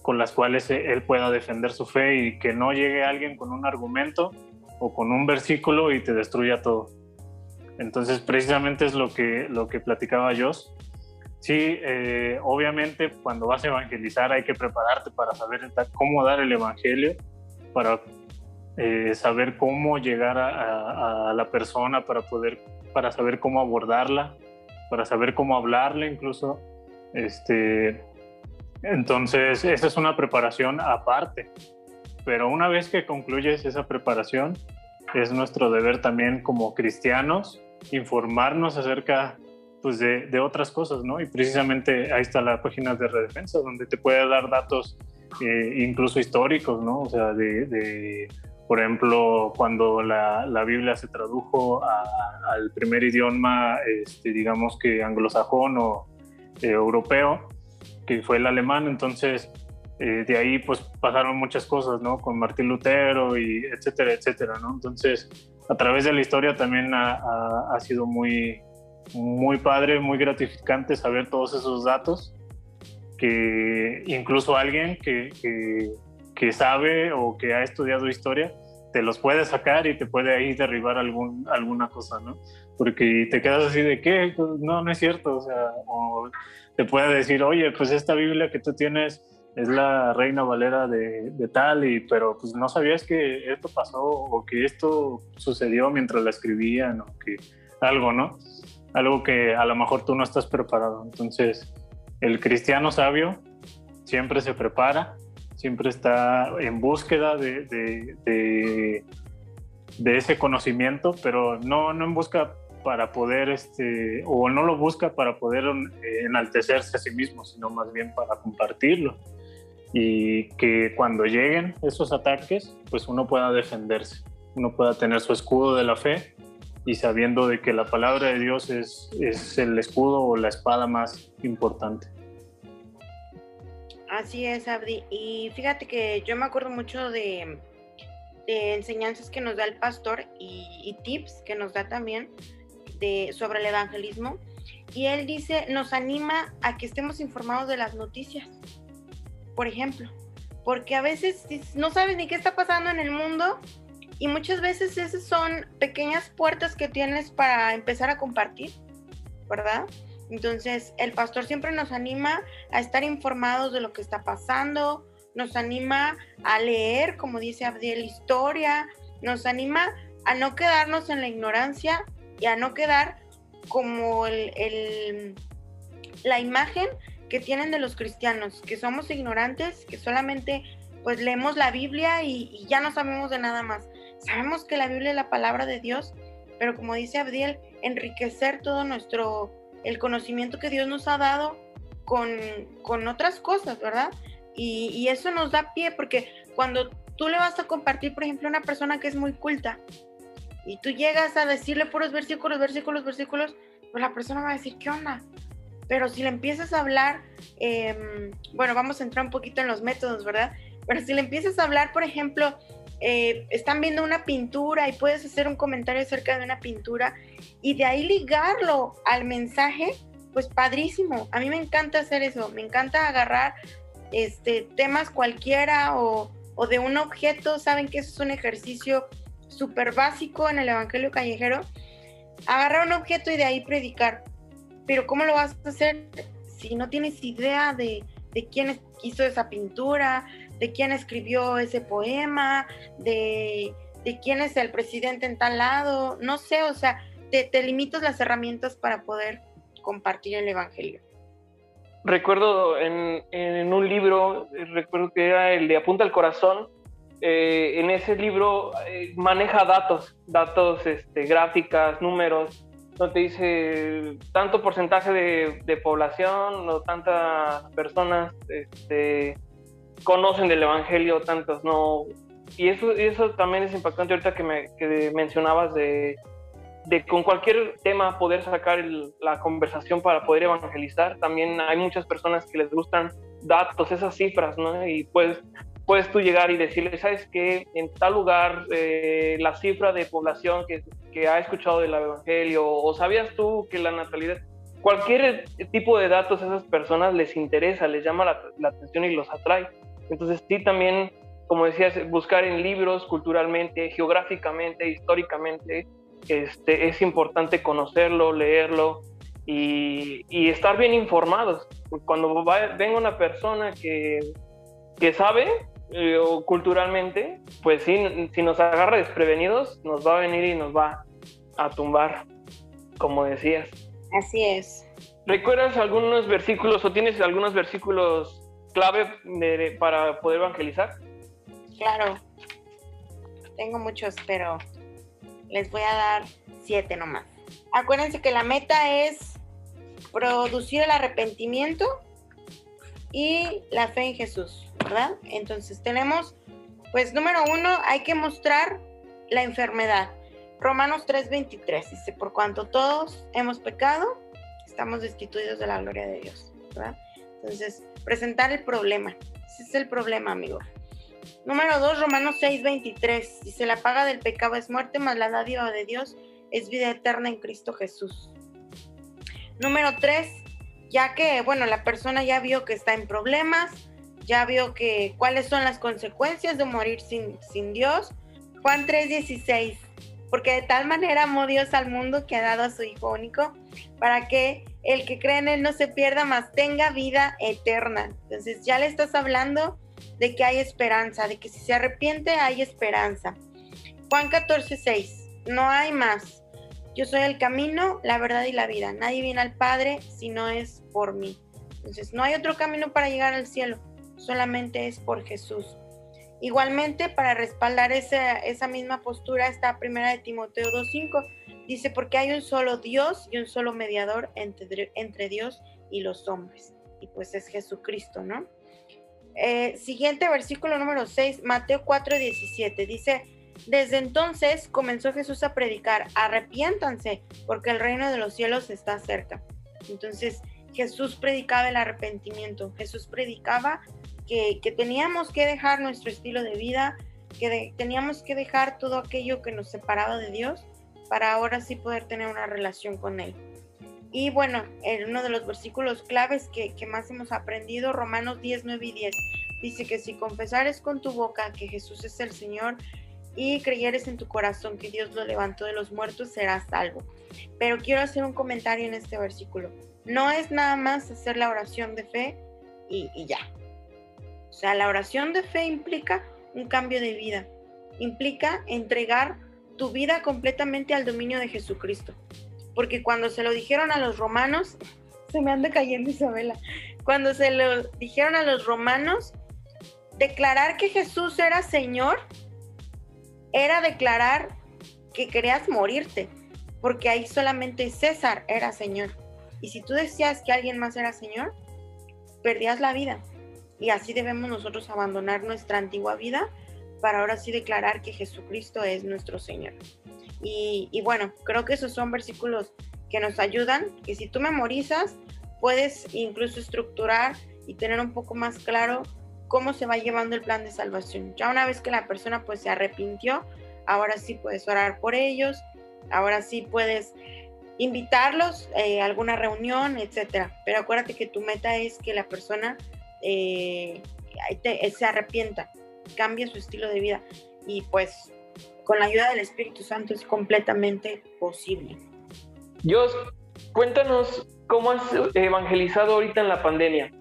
con las cuales él pueda defender su fe y que no llegue alguien con un argumento o con un versículo y te destruya todo. Entonces, precisamente es lo que, lo que platicaba Joss. Sí, eh, obviamente cuando vas a evangelizar hay que prepararte para saber cómo dar el evangelio, para eh, saber cómo llegar a, la persona, para poder, para saber cómo abordarla, para saber cómo hablarle incluso. Este, entonces, esa es una preparación aparte. pero una vez que concluyes esa preparación, es nuestro deber también como cristianos informarnos acerca pues, de, otras cosas, ¿no? Y precisamente ahí está la página de Redefensa, donde te puede dar datos eh, incluso históricos, ¿no? O sea, de, por ejemplo, cuando la, Biblia se tradujo al primer idioma, este, digamos que anglosajón o eh, europeo, que fue el alemán, entonces eh, de ahí pues pasaron muchas cosas, ¿no? Con Martín Lutero y etcétera, etcétera, ¿no? Entonces, a través de la historia también ha, sido muy, muy padre, muy gratificante saber todos esos datos que incluso alguien que, que, sabe o que ha estudiado historia te los puede sacar y te puede ahí derribar algún, alguna cosa, ¿no? Porque te quedas así de, ¿qué? Pues, no, no es cierto, o te puede decir, oye, pues esta Biblia que tú tienes es la reina Valera de, tal, y, pero pues no sabías que esto pasó o que esto sucedió mientras la escribían o que algo, ¿no? Algo que a lo mejor tú no estás preparado. Entonces, el cristiano sabio siempre se prepara, siempre está en búsqueda de, de, de, ese conocimiento, pero no, no en busca para poder, este, o no lo busca para poder eh, enaltecerse a sí mismo, sino más bien para compartirlo y que cuando lleguen esos ataques, pues uno pueda defenderse, uno pueda tener su escudo de la fe y sabiendo de que la palabra de Dios es, es el escudo o la espada más importante.
Así es, Abdi. Y fíjate que yo me acuerdo mucho de, de enseñanzas que nos da el pastor y, y, tips que nos da también de, sobre el evangelismo. Y él dice, nos anima a que estemos informados de las noticias por ejemplo, porque a veces no sabes ni qué está pasando en el mundo y muchas veces esas son pequeñas puertas que tienes para empezar a compartir, ¿verdad? Entonces, el pastor siempre nos anima a estar informados de lo que está pasando, nos anima a leer, como dice Abdiel, historia, nos anima a no quedarnos en la ignorancia y a no quedar como el, la imagen que tienen de los cristianos, que somos ignorantes, que solamente pues leemos la Biblia y, ya no sabemos de nada más. Sabemos que la Biblia es la palabra de Dios, pero como dice Abdiel, enriquecer todo nuestro, el conocimiento que Dios nos ha dado con, con otras cosas, ¿verdad? Y, y, eso nos da pie porque cuando tú le vas a compartir, por ejemplo, a una persona que es muy culta y tú llegas a decirle puros versículos, versículos, versículos, pues la persona va a decir, ¿qué onda? Pero si le empiezas a hablar, em, bueno, vamos a entrar un poquito en los métodos, ¿verdad? Pero si le empiezas a hablar, por ejemplo, eh, están viendo una pintura y puedes hacer un comentario acerca de una pintura y de ahí ligarlo al mensaje, pues padrísimo. A mí me encanta hacer eso, me encanta agarrar este, temas cualquiera o, o de un objeto, saben que eso es un ejercicio súper básico en el Evangelio Callejero, agarrar un objeto y de ahí predicar pero ¿cómo lo vas a hacer si no tienes idea de, quién hizo esa pintura, de quién escribió ese poema, de, quién es el presidente en tal lado? No sé, o sea, te, limitas las herramientas para poder compartir el Evangelio.
Recuerdo en, un libro, recuerdo que era el de Apunta al Corazón, eh, en ese libro eh, maneja datos, datos, este, gráficas, números, no te dice tanto porcentaje de, población o tantas personas este, conocen del Evangelio, tantos no. Y eso, y eso también es impactante ahorita que, me, que mencionabas de, de, con cualquier tema poder sacar la conversación para poder evangelizar. También hay muchas personas que les gustan datos, esas cifras, ¿no? Y pues puedes tú llegar y decirle, ¿sabes qué? En tal lugar, eh, la cifra de población que, que, ha escuchado del Evangelio, o sabías tú que la natalidad, cualquier tipo de datos a esas personas les interesa, les llama la, atención y los atrae. Entonces sí también, como decías, buscar en libros culturalmente, geográficamente, históricamente, este, es importante conocerlo, leerlo y, y estar bien informados. Cuando venga una persona que, que sabe, eh, o culturalmente, pues sí, si nos agarra desprevenidos, nos va a venir y nos va a tumbar, como decías.
Así es.
¿Recuerdas algunos versículos o tienes algunos versículos clave para poder evangelizar?
claro. Tengo muchos, pero les voy a dar siete nomás. Acuérdense que la meta es producir el arrepentimiento y la fe en Jesús, ¿verdad? Entonces tenemos, pues número uno, hay que mostrar la enfermedad. Romanos 3:23 dice, por cuanto todos hemos pecado, estamos destituidos de la gloria de Dios, ¿verdad? Entonces, presentar el problema. Ese es el problema, amigo. Número 2, Romanos 6:23 dice, la paga del pecado es muerte, mas la dádiva de Dios es vida eterna en Cristo Jesús. Número 3, ya que, bueno, la persona ya vio que está en problemas, ya vio que cuáles son las consecuencias de morir sin, sin Dios. Juan 3:16, porque de tal manera amó Dios al mundo que ha dado a su Hijo único, para que el que cree en Él no se pierda, mas tenga vida eterna. Entonces ya le estás hablando de que hay esperanza, de que si se arrepiente hay esperanza. Juan 14:6, no hay más. Yo soy el camino, la verdad y la vida. Nadie viene al Padre si no es por mí. Entonces, no hay otro camino para llegar al cielo, solamente es por Jesús. Igualmente, para respaldar esa, esa misma postura está primera de Timoteo 2.5. Dice, porque hay un solo Dios y un solo mediador entre, entre Dios y los hombres. Y pues es Jesucristo, ¿no? Eh, siguiente versículo número 6, Mateo 4.17. Dice, desde entonces comenzó Jesús a predicar, arrepiéntanse, porque el reino de los cielos está cerca. Entonces Jesús predicaba el arrepentimiento, Jesús predicaba que, teníamos que dejar nuestro estilo de vida, que teníamos que dejar todo aquello que nos separaba de Dios para ahora sí poder tener una relación con Él. Y bueno, en uno de los versículos claves que, que más hemos aprendido, Romanos 10, 9 y 10, dice que si confesares con tu boca que Jesús es el Señor y creyeres en tu corazón que Dios lo levantó de los muertos, serás salvo. Pero quiero hacer un comentario en este versículo. No es nada más hacer la oración de fe y, ya. O sea, la oración de fe implica un cambio de vida. Implica entregar tu vida completamente al dominio de Jesucristo. Porque cuando se lo dijeron a los romanos, [laughs] se me anda cayendo Isabela, cuando se lo dijeron a los romanos, declarar que Jesús era Señor era declarar que querías morirte, porque ahí solamente César era Señor. Y si tú decías que alguien más era Señor, perdías la vida. Y así debemos nosotros abandonar nuestra antigua vida para ahora sí declarar que Jesucristo es nuestro Señor. Y, bueno, creo que esos son versículos que nos ayudan, que si tú memorizas, puedes incluso estructurar y tener un poco más claro cómo se va llevando el plan de salvación. Ya una vez que la persona pues se arrepintió, ahora sí puedes orar por ellos, ahora sí puedes invitarlos eh, a alguna reunión, etcétera. Pero acuérdate que tu meta es que la persona eh, se arrepienta, cambie su estilo de vida y pues con la ayuda del Espíritu Santo es completamente posible.
Dios, cuéntanos cómo has evangelizado ahorita en la pandemia.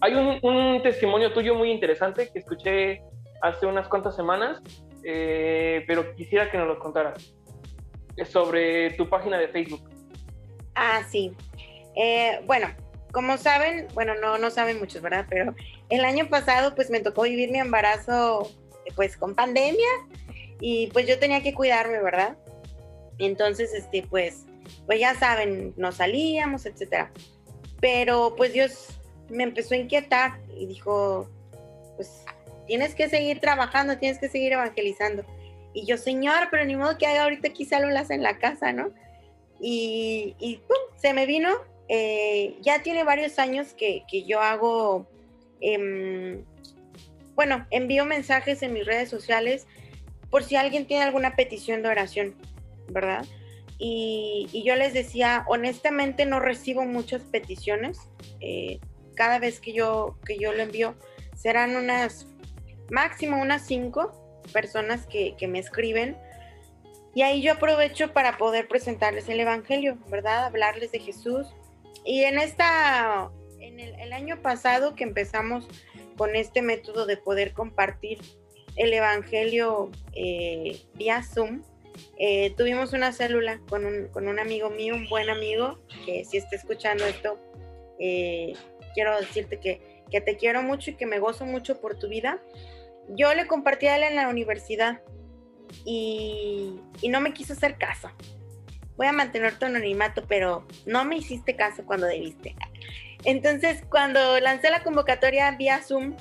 Hay un, testimonio tuyo muy interesante que escuché hace unas cuantas semanas, eh, pero quisiera que nos lo contaras. Sobre tu página de Facebook.
Ah, sí. Eh, bueno, como saben, bueno, no, no saben muchos, ¿verdad? Pero el año pasado pues me tocó vivir mi embarazo pues con pandemia y pues yo tenía que cuidarme, ¿verdad? Entonces, este, pues, pues ya saben, no salíamos, etcétera. Pero pues Dios me empezó a inquietar y dijo, pues tienes que seguir trabajando, tienes que seguir evangelizando. Y yo, señor, pero ni modo que haga ahorita aquí células en la casa, ¿no? Y, ¡pum! se me vino. Eh, ya tiene varios años que, yo hago, em, bueno, envío mensajes en mis redes sociales por si alguien tiene alguna petición de oración, ¿verdad? Y, yo les decía, honestamente no recibo muchas peticiones. Eh, cada vez que yo, que yo lo envío, serán unas, máximo unas cinco personas que, me escriben. Y ahí yo aprovecho para poder presentarles el Evangelio, ¿verdad? Hablarles de Jesús. Y en esta, en el, año pasado que empezamos con este método de poder compartir el Evangelio eh, vía Zoom, eh, tuvimos una célula con un, con un, amigo mío, un buen amigo, que si está escuchando esto, eh, quiero decirte que, te quiero mucho y que me gozo mucho por tu vida. yo le compartí a él en la universidad y, no me quiso hacer caso. Voy a mantener tu anonimato, pero no me hiciste caso cuando debiste. Entonces, cuando lancé la convocatoria vía Zoom,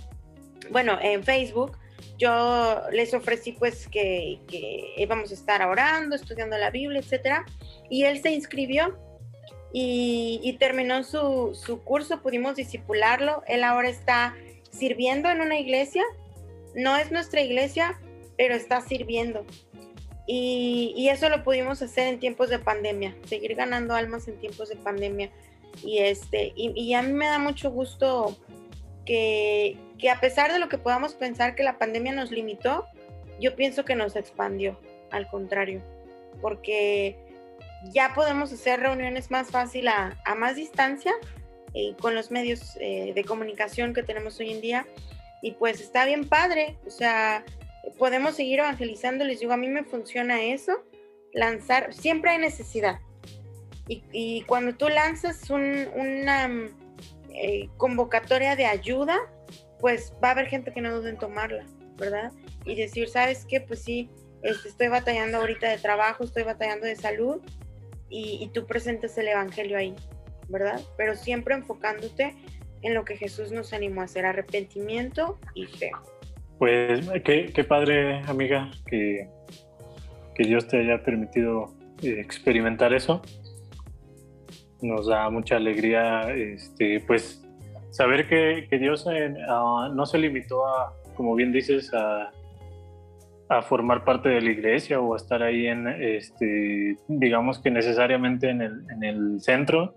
bueno, en Facebook, yo les ofrecí pues que, que íbamos a estar orando, estudiando la Biblia, etcétera, y él se inscribió y, terminó su, su, curso, pudimos disipularlo, él ahora está sirviendo en una iglesia, no es nuestra iglesia, pero está sirviendo. Y, y, eso lo pudimos hacer en tiempos de pandemia, seguir ganando almas en tiempos de pandemia. Y, este, y, y a mí me da mucho gusto que, que a pesar de lo que podamos pensar que la pandemia nos limitó, yo pienso que nos expandió, al contrario, porque ya podemos hacer reuniones más fácil a, más distancia eh, con los medios eh, de comunicación que tenemos hoy en día. Y pues está bien padre, o sea, podemos seguir evangelizando, les digo, a mí me funciona eso, lanzar, siempre hay necesidad. Y, cuando tú lanzas una eh, convocatoria de ayuda, pues va a haber gente que no dude en tomarla, ¿verdad? Y decir, ¿sabes qué? Pues sí, este, estoy batallando ahorita de trabajo, estoy batallando de salud, y, tú presentes el Evangelio ahí, ¿verdad? Pero siempre enfocándote en lo que Jesús nos animó a hacer, arrepentimiento y fe.
Pues qué, padre, amiga, que, que, Dios te haya permitido eh, experimentar eso. Nos da mucha alegría, este, pues, saber que, que Dios eh, ah, no se limitó a, como bien dices, a, a formar parte de la iglesia o a estar ahí en, este, digamos que necesariamente en el, en el centro,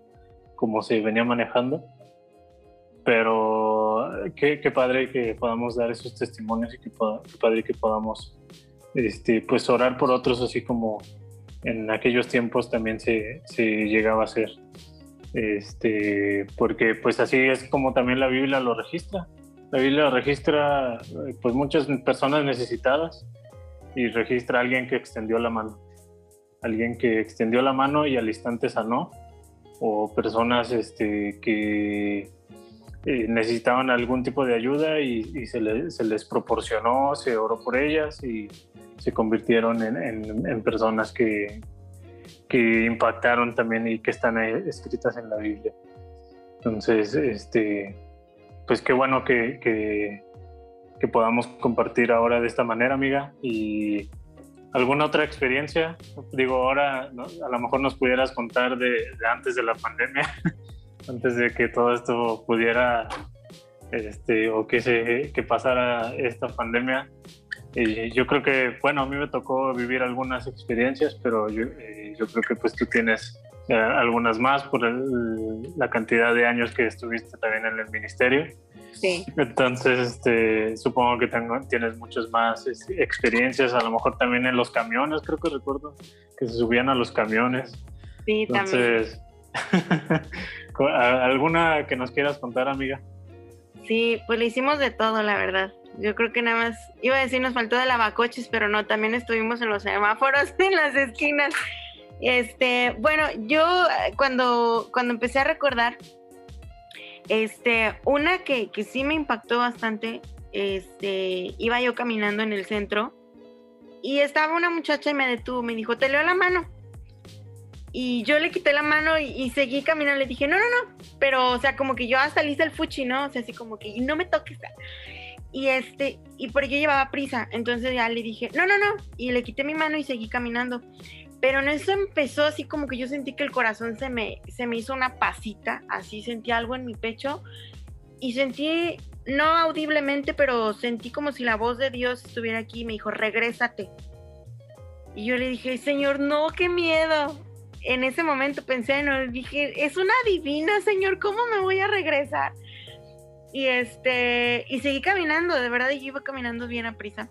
como se venía manejando. Pero qué, qué, padre que podamos dar esos testimonios y qué, padre que podamos este, pues orar por otros, así como en aquellos tiempos también se, se llegaba a hacer. Este, porque pues así es como también la Biblia lo registra. La Biblia registra pues muchas personas necesitadas y registra a alguien que extendió la mano. Alguien que extendió la mano y al instante sanó. O personas este, que eh, necesitaban algún tipo de ayuda y, se, les proporcionó, se oró por ellas y se convirtieron en, personas que, que, impactaron también y que están escritas en la Biblia. Entonces, este, pues qué bueno que que podamos compartir ahora de esta manera, amiga. Y alguna otra experiencia, digo, ahora a lo mejor nos pudieras contar de, antes de la pandemia, [laughs] antes de que todo esto pudiera, este, o que, se, que pasara esta pandemia. Y yo creo que, bueno, a mí me tocó vivir algunas experiencias, pero yo, eh, yo creo que pues tú tienes eh, algunas más por la cantidad de años que estuviste también en el ministerio. Entonces, este, supongo que tengo, tienes muchas más este, experiencias, a lo mejor también en los camiones, creo que recuerdo que se subían a los camiones.
Sí,
Entonces, [laughs] ¿alguna que nos quieras contar, amiga?
Sí, pues le hicimos de todo, la verdad. Yo creo que nada más, iba a decir nos faltó de lavacoches, pero no, también estuvimos en los semáforos, [laughs] en las esquinas. Este, bueno, yo eh, cuando, cuando empecé a recordar, este, una que, que sí me impactó bastante, este, iba yo caminando en el centro y estaba una muchacha y me detuvo, me dijo, te leo la mano. Y yo le quité la mano y, seguí caminando, le dije, no, no, no, pero, o sea, como que yo hasta le hice el fuchi, ¿no? O sea, así como que, no me toques. Y este, y porque yo llevaba prisa, entonces ya le dije, no, no, no, y le quité mi mano y seguí caminando. Pero en eso empezó así como que yo sentí que el corazón se me, se me hizo una pasita, así sentí algo en mi pecho y sentí, no audiblemente, pero sentí como si la voz de Dios estuviera aquí y me dijo, regrésate. Y yo le dije, Señor, no, qué miedo. En ese momento pensé, no, dije, es una divina, Señor, ¿cómo me voy a regresar? Y este, y seguí caminando, de verdad, yo iba caminando bien a prisa.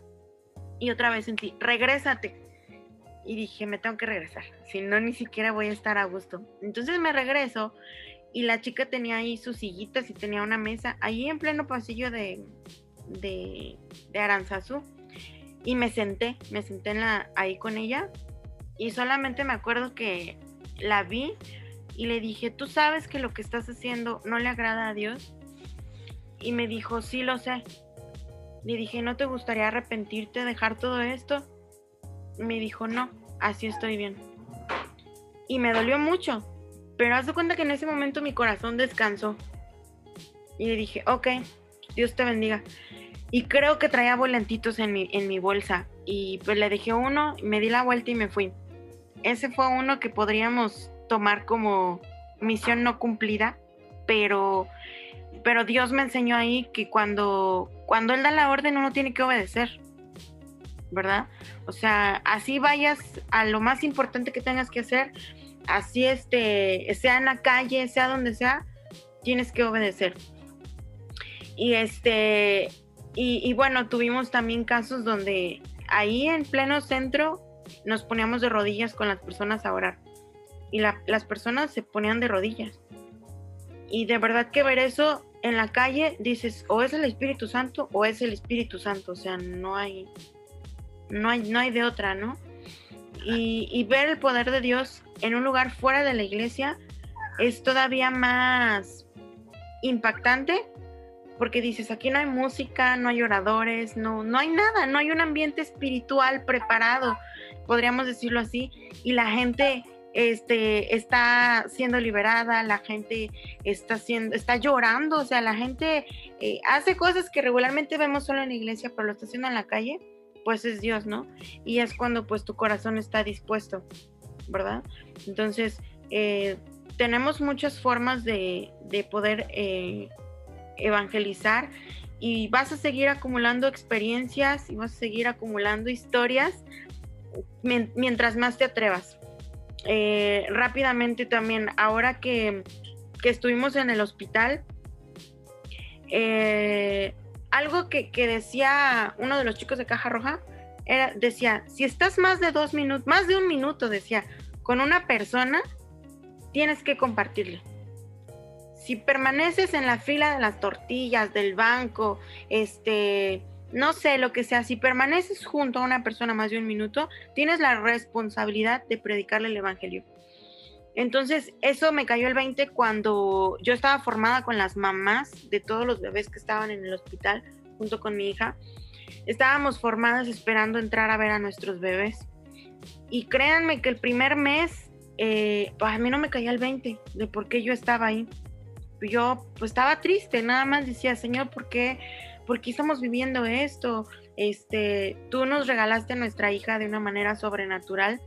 Y otra vez sentí, regrésate y dije, me tengo que regresar, si no, ni siquiera voy a estar a gusto. Entonces me regreso y la chica tenía ahí sus sillitas y tenía una mesa ahí en pleno pasillo de, de, de. Y me senté, me senté ahí con ella y solamente me acuerdo que la vi y le dije, ¿tú sabes que lo que estás haciendo no le agrada a Dios? Y me dijo, sí lo sé. Le dije, ¿no te gustaría arrepentirte, dejar todo esto? Me dijo, no, así estoy bien. Y me dolió mucho, pero haz de cuenta que en ese momento mi corazón descansó. Y le dije, ok, Dios te bendiga. Y creo que traía volantitos en mi, en mi bolsa. Y pues le dejé uno, me di la vuelta y me fui. Ese fue uno que podríamos tomar como misión no cumplida, pero, pero Dios me enseñó ahí que cuando, cuando Él da la orden uno tiene que obedecer, ¿verdad? O sea, así vayas a lo más importante que tengas que hacer, así este, sea en la calle, sea donde sea, tienes que obedecer. Y este, y, bueno, tuvimos también casos donde ahí en pleno centro nos poníamos de rodillas con las personas a orar. Y las personas se ponían de rodillas. Y de verdad que ver eso en la calle, dices, o es el Espíritu Santo o es el Espíritu Santo. O sea, no hay, no hay, no hay de otra, ¿no? Y, y ver el poder de Dios en un lugar fuera de la iglesia es todavía más impactante porque dices, aquí no hay música, no hay oradores, no, no hay nada, no hay un ambiente espiritual preparado, podríamos decirlo así, y la gente este, está siendo liberada, la gente está, siendo, está llorando, o sea, la gente eh, hace cosas que regularmente vemos solo en la iglesia, pero lo está haciendo en la calle, pues es Dios, ¿no? Y es cuando pues tu corazón está dispuesto, ¿verdad? Entonces, eh, tenemos muchas formas de, de poder eh, evangelizar y vas a seguir acumulando experiencias y vas a seguir acumulando historias mientras más te atrevas. Eh, rápidamente también, ahora que, estuvimos en el hospital, eh, algo que, que, decía uno de los chicos de Caja Roja, era, decía, si estás más de dos minutos, más de un minuto, decía, con una persona, tienes que compartirle si permaneces en la fila de las tortillas, del banco, este, no sé, lo que sea, si permaneces junto a una persona más de un minuto, tienes la responsabilidad de predicarle el Evangelio. Entonces, eso me cayó el 20 cuando yo estaba formada con las mamás de todos los bebés que estaban en el hospital, junto con mi hija. Estábamos formadas esperando entrar a ver a nuestros bebés. Y créanme que el primer mes, eh, pues a mí no me caía el 20 de por qué yo estaba ahí yo pues estaba triste, nada más decía, Señor, ¿por qué, ¿por qué estamos viviendo esto? Este, tú nos regalaste a nuestra hija de una manera sobrenatural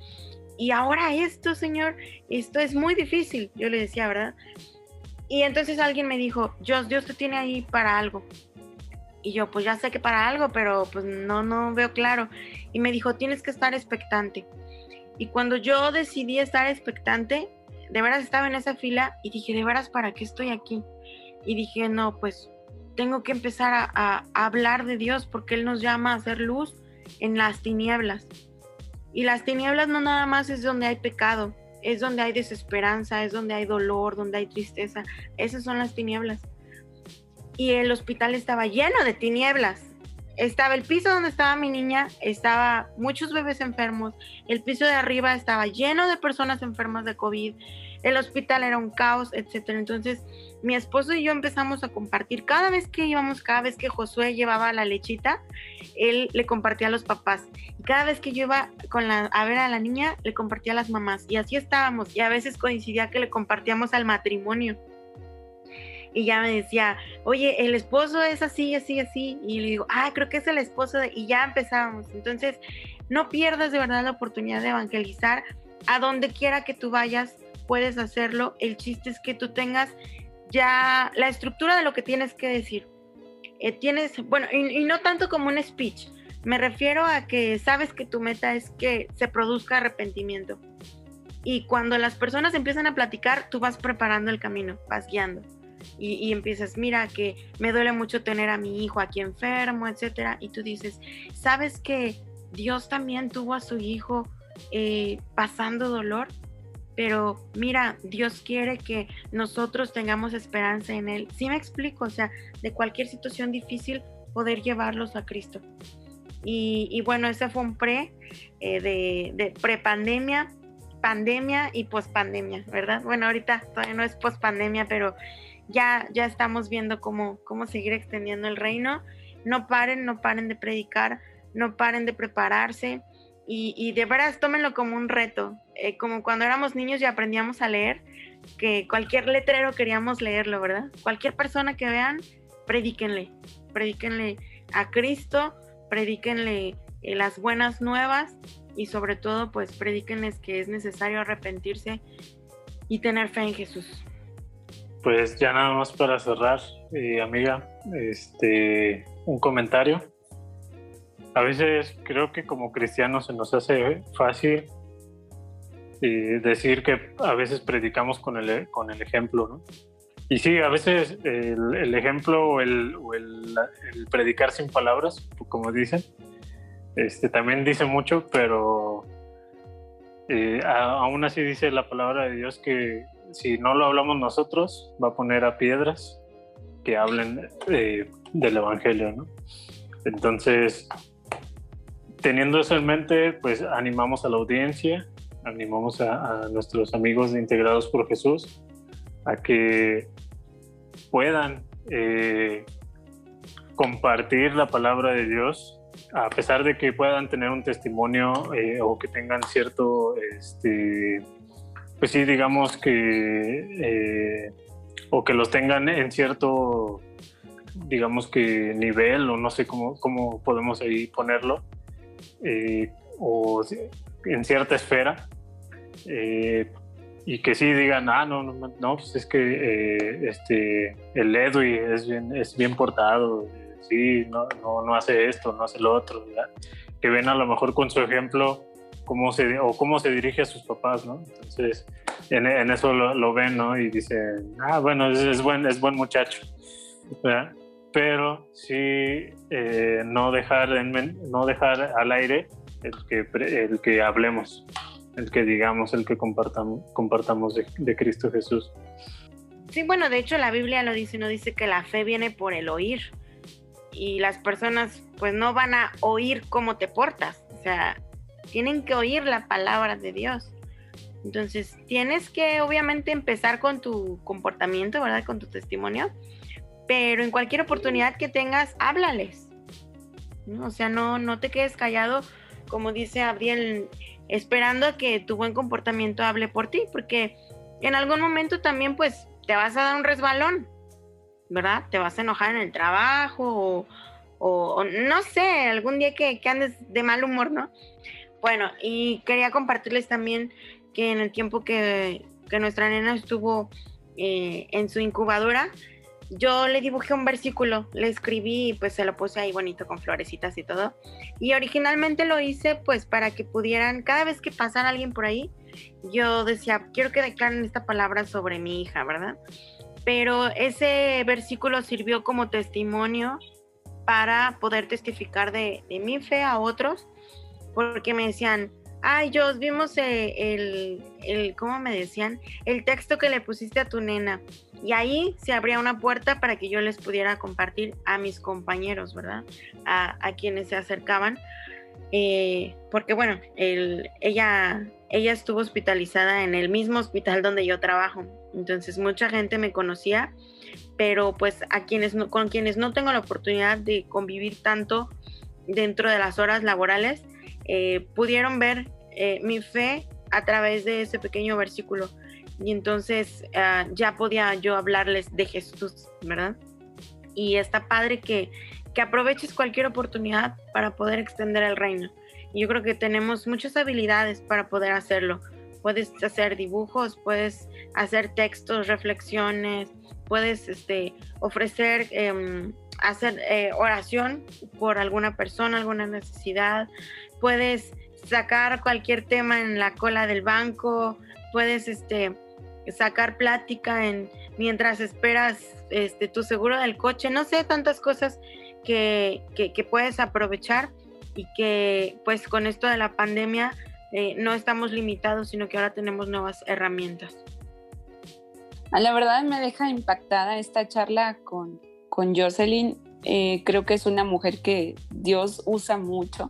y ahora esto, Señor, esto es muy difícil, yo le decía, ¿verdad? Y entonces alguien me dijo, Dios, Dios te tiene ahí para algo. Y yo, pues ya sé que para algo, pero pues no, no veo claro. Y me dijo, tienes que estar expectante. Y cuando yo decidí estar expectante, de veras estaba en esa fila y dije, de veras, ¿para qué estoy aquí? Y dije, no, pues tengo que empezar a, hablar de Dios porque Él nos llama a hacer luz en las tinieblas. Y las tinieblas no nada más es donde hay pecado, es donde hay desesperanza, es donde hay dolor, donde hay tristeza. Esas son las tinieblas. Y el hospital estaba lleno de tinieblas estaba el piso donde estaba mi niña, estaba muchos bebés enfermos, el piso de arriba estaba lleno de personas enfermas de COVID, el hospital era un caos, etcétera. Entonces, mi esposo y yo empezamos a compartir cada vez que íbamos, cada vez que Josué llevaba la lechita, él le compartía a los papás. Y cada vez que yo iba con la, a ver a la niña, le compartía a las mamás. Y así estábamos. Y a veces coincidía que le compartíamos al matrimonio y ya me decía, oye, el esposo es así, así, así, y le digo, ah, creo que es el esposo, y ya empezábamos. Entonces, no pierdas de verdad la oportunidad de evangelizar. A donde quiera que tú vayas, puedes hacerlo. El chiste es que tú tengas ya la estructura de lo que tienes que decir. Eh, tienes, bueno, y, no tanto como un speech. Me refiero a que sabes que tu meta es que se produzca arrepentimiento. Y cuando las personas empiezan a platicar, tú vas preparando el camino, vas guiando y, empiezas, mira que me duele mucho tener a mi hijo aquí enfermo, etcétera, y tú dices, ¿sabes que Dios también tuvo a su hijo eh, pasando dolor? Pero mira, Dios quiere que nosotros tengamos esperanza en Él. Sí me explico, o sea, de cualquier situación difícil, poder llevarlos a Cristo. Y, bueno, ese fue un pre eh, de, de pre-pandemia, pandemia y post-pandemia, ¿verdad? Bueno, ahorita todavía no es post-pandemia, pero ya, ya estamos viendo cómo, cómo seguir extendiendo el reino. no paren, no paren de predicar, no paren de prepararse y, de veras tómenlo como un reto, eh, como cuando éramos niños y aprendíamos a leer, que cualquier letrero queríamos leerlo, ¿verdad? Cualquier persona que vean, predíquenle, predíquenle a Cristo, predíquenle eh, las buenas nuevas y sobre todo pues predíquenles que es necesario arrepentirse y tener fe en Jesús.
Pues ya nada más para cerrar, eh, amiga, este, un comentario. A veces creo que como cristianos se nos hace fácil eh, decir que a veces predicamos con el, con el ejemplo, ¿no? Y sí, a veces el, ejemplo o, el, predicar sin palabras, como dicen, este, también dice mucho, pero eh, aún así dice la palabra de Dios que si no lo hablamos nosotros, va a poner a piedras que hablen eh, del Evangelio, ¿no? Entonces, teniendo eso en mente, pues animamos a la audiencia, animamos a, nuestros amigos integrados por Jesús a que puedan eh, compartir la palabra de Dios a pesar de que puedan tener un testimonio eh, o que tengan cierto, este, pues sí, digamos que, eh, o que los tengan en cierto, digamos que nivel, o no sé cómo, cómo podemos ahí ponerlo, eh, o en cierta esfera, y que sí digan, ah, no, no, no pues es que este, el Edwin es bien, es bien portado sí, no, no, hace esto, no hace lo otro, que ven a lo mejor con su ejemplo cómo se, o cómo se dirige a sus papás, ¿no? Entonces, en, eso lo, ven, ¿no? Y dicen, ah, bueno, es, buen, es buen muchacho, Pero sí, eh, no, dejar no dejar al aire el que, el que hablemos, el que digamos, el que compartamos, compartamos de, de Cristo Jesús.
Sí, bueno, de hecho la Biblia lo dice, no dice que la fe viene por el oír y las personas pues no van a oír cómo te portas, o sea, tienen que oír la palabra de Dios. Entonces, tienes que obviamente empezar con tu comportamiento, ¿verdad? Con tu testimonio, pero en cualquier oportunidad que tengas, háblales. O sea, no, no te quedes callado, como dice Abriel, esperando que tu buen comportamiento hable por ti, porque en algún momento también pues te vas a dar un resbalón ¿verdad? Te vas a enojar en el trabajo o, no sé, algún día que, andes de mal humor, ¿no? Bueno, y quería compartirles también que en el tiempo que, nuestra nena estuvo eh, en su incubadora, yo le dibujé un versículo, le escribí y pues se lo puse ahí bonito con florecitas y todo. Y originalmente lo hice pues para que pudieran, cada vez que pasara alguien por ahí, yo decía, quiero que declaren esta palabra sobre mi hija, ¿verdad? pero ese versículo sirvió como testimonio para poder testificar de, mi fe a otros, porque me decían, ay, yo vimos el, el, ¿cómo me decían? El texto que le pusiste a tu nena. Y ahí se abría una puerta para que yo les pudiera compartir a mis compañeros, ¿verdad? A, quienes se acercaban. Eh, porque bueno, ella, ella estuvo hospitalizada en el mismo hospital donde yo trabajo. Entonces mucha gente me conocía, pero pues a quienes con quienes no tengo la oportunidad de convivir tanto dentro de las horas laborales, eh, pudieron ver eh, mi fe a través de ese pequeño versículo. Y entonces ah, ya podía yo hablarles de Jesús, ¿verdad? Y está padre que, que aproveches cualquier oportunidad para poder extender el reino. Y yo creo que tenemos muchas habilidades para poder hacerlo puedes hacer dibujos, puedes hacer textos, reflexiones, puedes este, ofrecer, em, hacer eh, oración por alguna persona, alguna necesidad, puedes sacar cualquier tema en la cola del banco, puedes este, sacar plática en, mientras esperas este, tu seguro del coche, no sé, tantas cosas que, que puedes aprovechar y que pues con esto de la pandemia eh, no estamos limitados, sino que ahora tenemos nuevas herramientas.
Ah, la verdad me deja impactada esta charla con, con Jocelyn. Eh, creo que es una mujer que Dios usa mucho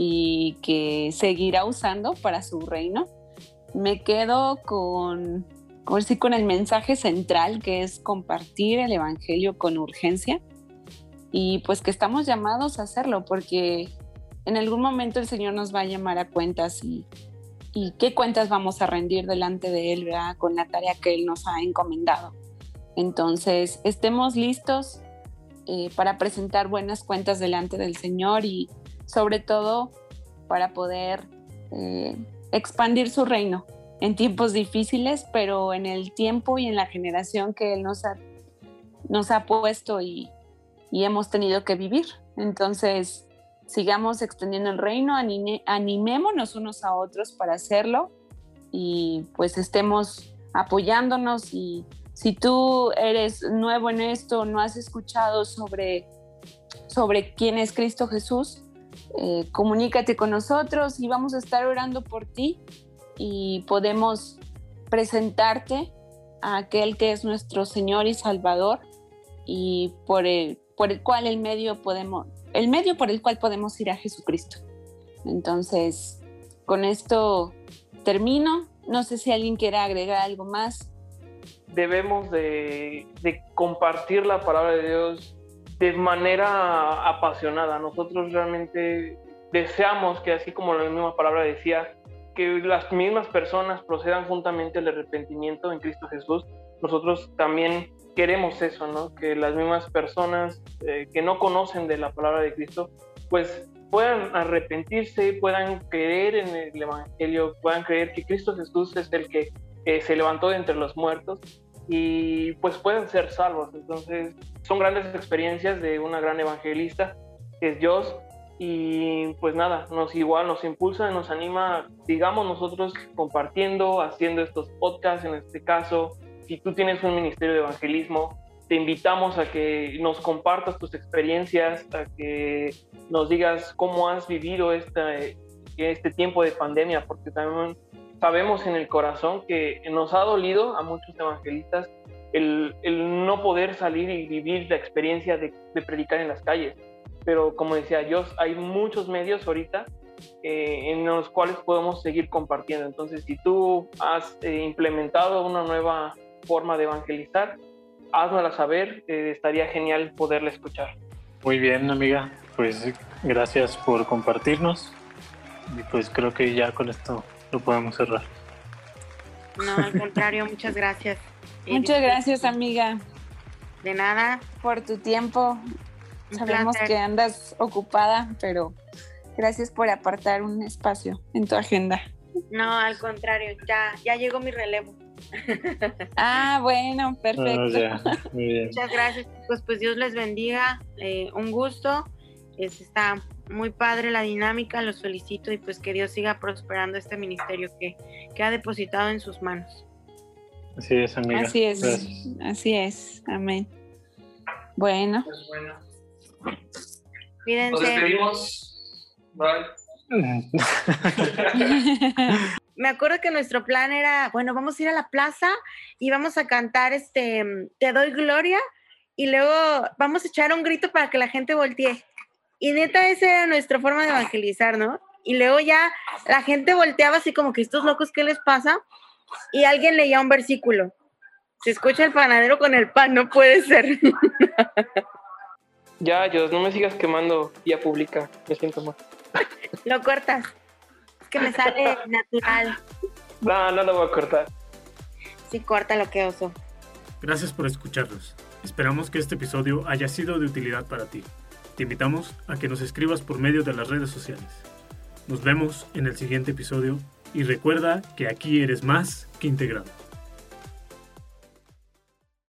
y que seguirá usando para su reino. Me quedo con, con, con el mensaje central que es compartir el Evangelio con urgencia y pues que estamos llamados a hacerlo porque en algún momento el Señor nos va a llamar a cuentas y, qué cuentas vamos a rendir delante de Él ¿verdad? con la tarea que Él nos ha encomendado. Entonces, estemos listos eh, para presentar buenas cuentas delante del Señor y sobre todo para poder eh, expandir su reino en tiempos difíciles, pero en el tiempo y en la generación que Él nos ha, nos ha puesto y, y hemos tenido que vivir. Entonces, sigamos extendiendo el reino, animémonos unos a otros para hacerlo y pues estemos apoyándonos y si tú eres nuevo en esto, no has escuchado sobre, sobre quién es Cristo Jesús, eh, comunícate con nosotros y vamos a estar orando por ti y podemos presentarte a aquel que es nuestro Señor y Salvador y por el, por el cual el medio podemos, el medio por el cual podemos ir a Jesucristo. Entonces, con esto termino. No sé si alguien quiera agregar algo más.
Debemos de, compartir la palabra de Dios de manera apasionada. Nosotros realmente deseamos que, así como la misma palabra decía, que las mismas personas procedan juntamente al arrepentimiento en Cristo Jesús. Nosotros también queremos eso, ¿no? Que las mismas personas eh, que no conocen de la palabra de Cristo, pues puedan arrepentirse, puedan creer en el Evangelio, puedan creer que Cristo Jesús es el que se levantó de entre los muertos y pues pueden ser salvos. Entonces son grandes experiencias de una gran evangelista que es Dios y pues nada, nos igual nos impulsa, nos anima, digamos nosotros compartiendo, haciendo estos podcasts en este caso, si tú tienes un ministerio de evangelismo, te invitamos a que nos compartas tus experiencias, a que nos digas cómo has vivido este, este tiempo de pandemia, porque también sabemos en el corazón que nos ha dolido a muchos evangelistas el, el no poder salir y vivir la experiencia de, de, predicar en las calles. Pero como decía Dios, hay muchos medios ahorita eh, en los cuales podemos seguir compartiendo. Entonces, si tú has eh, implementado una nueva forma de evangelizar, háznosla saber, eh, estaría genial poderla escuchar.
Muy bien, amiga, pues gracias por compartirnos y pues creo que ya con esto lo podemos cerrar.
No, al contrario, muchas gracias.
Muchas gracias, amiga.
De nada.
Por tu tiempo. Sabemos que andas ocupada, pero gracias por apartar un espacio en tu agenda.
No, al contrario, ya, ya llegó mi relevo. [laughs]
Ah, bueno, perfecto.
Ah, Muchas gracias, pues, pues Dios les bendiga, eh, un gusto, está muy padre la dinámica, los felicito y pues que Dios siga prosperando este ministerio que, que ha depositado en sus manos.
Así es, amiga.
Así es, así es, amén. Bueno.
Pues bueno.
Cuídense.
Nos despedimos. Bye. [laughs]
me acuerdo que nuestro plan era, bueno, vamos a ir a la plaza y vamos a cantar este, Te doy gloria y luego vamos a echar un grito para que la gente voltee. Y neta, esa era nuestra forma de evangelizar, ¿no? Y luego ya la gente volteaba así como que estos locos, ¿qué les pasa? Y alguien leía un versículo. Se escucha el panadero con el pan, no puede ser. [laughs]
ya, Dios, no me sigas quemando ya publica, me siento mal.
Lo cortas que me sale natural.
No, no lo voy a cortar.
Sí, corta lo que oso.
Gracias por escucharnos. Esperamos que este episodio haya sido de utilidad para ti. Te invitamos a que nos escribas por medio de las redes sociales. Nos vemos en el siguiente episodio y recuerda que aquí eres más que integrado.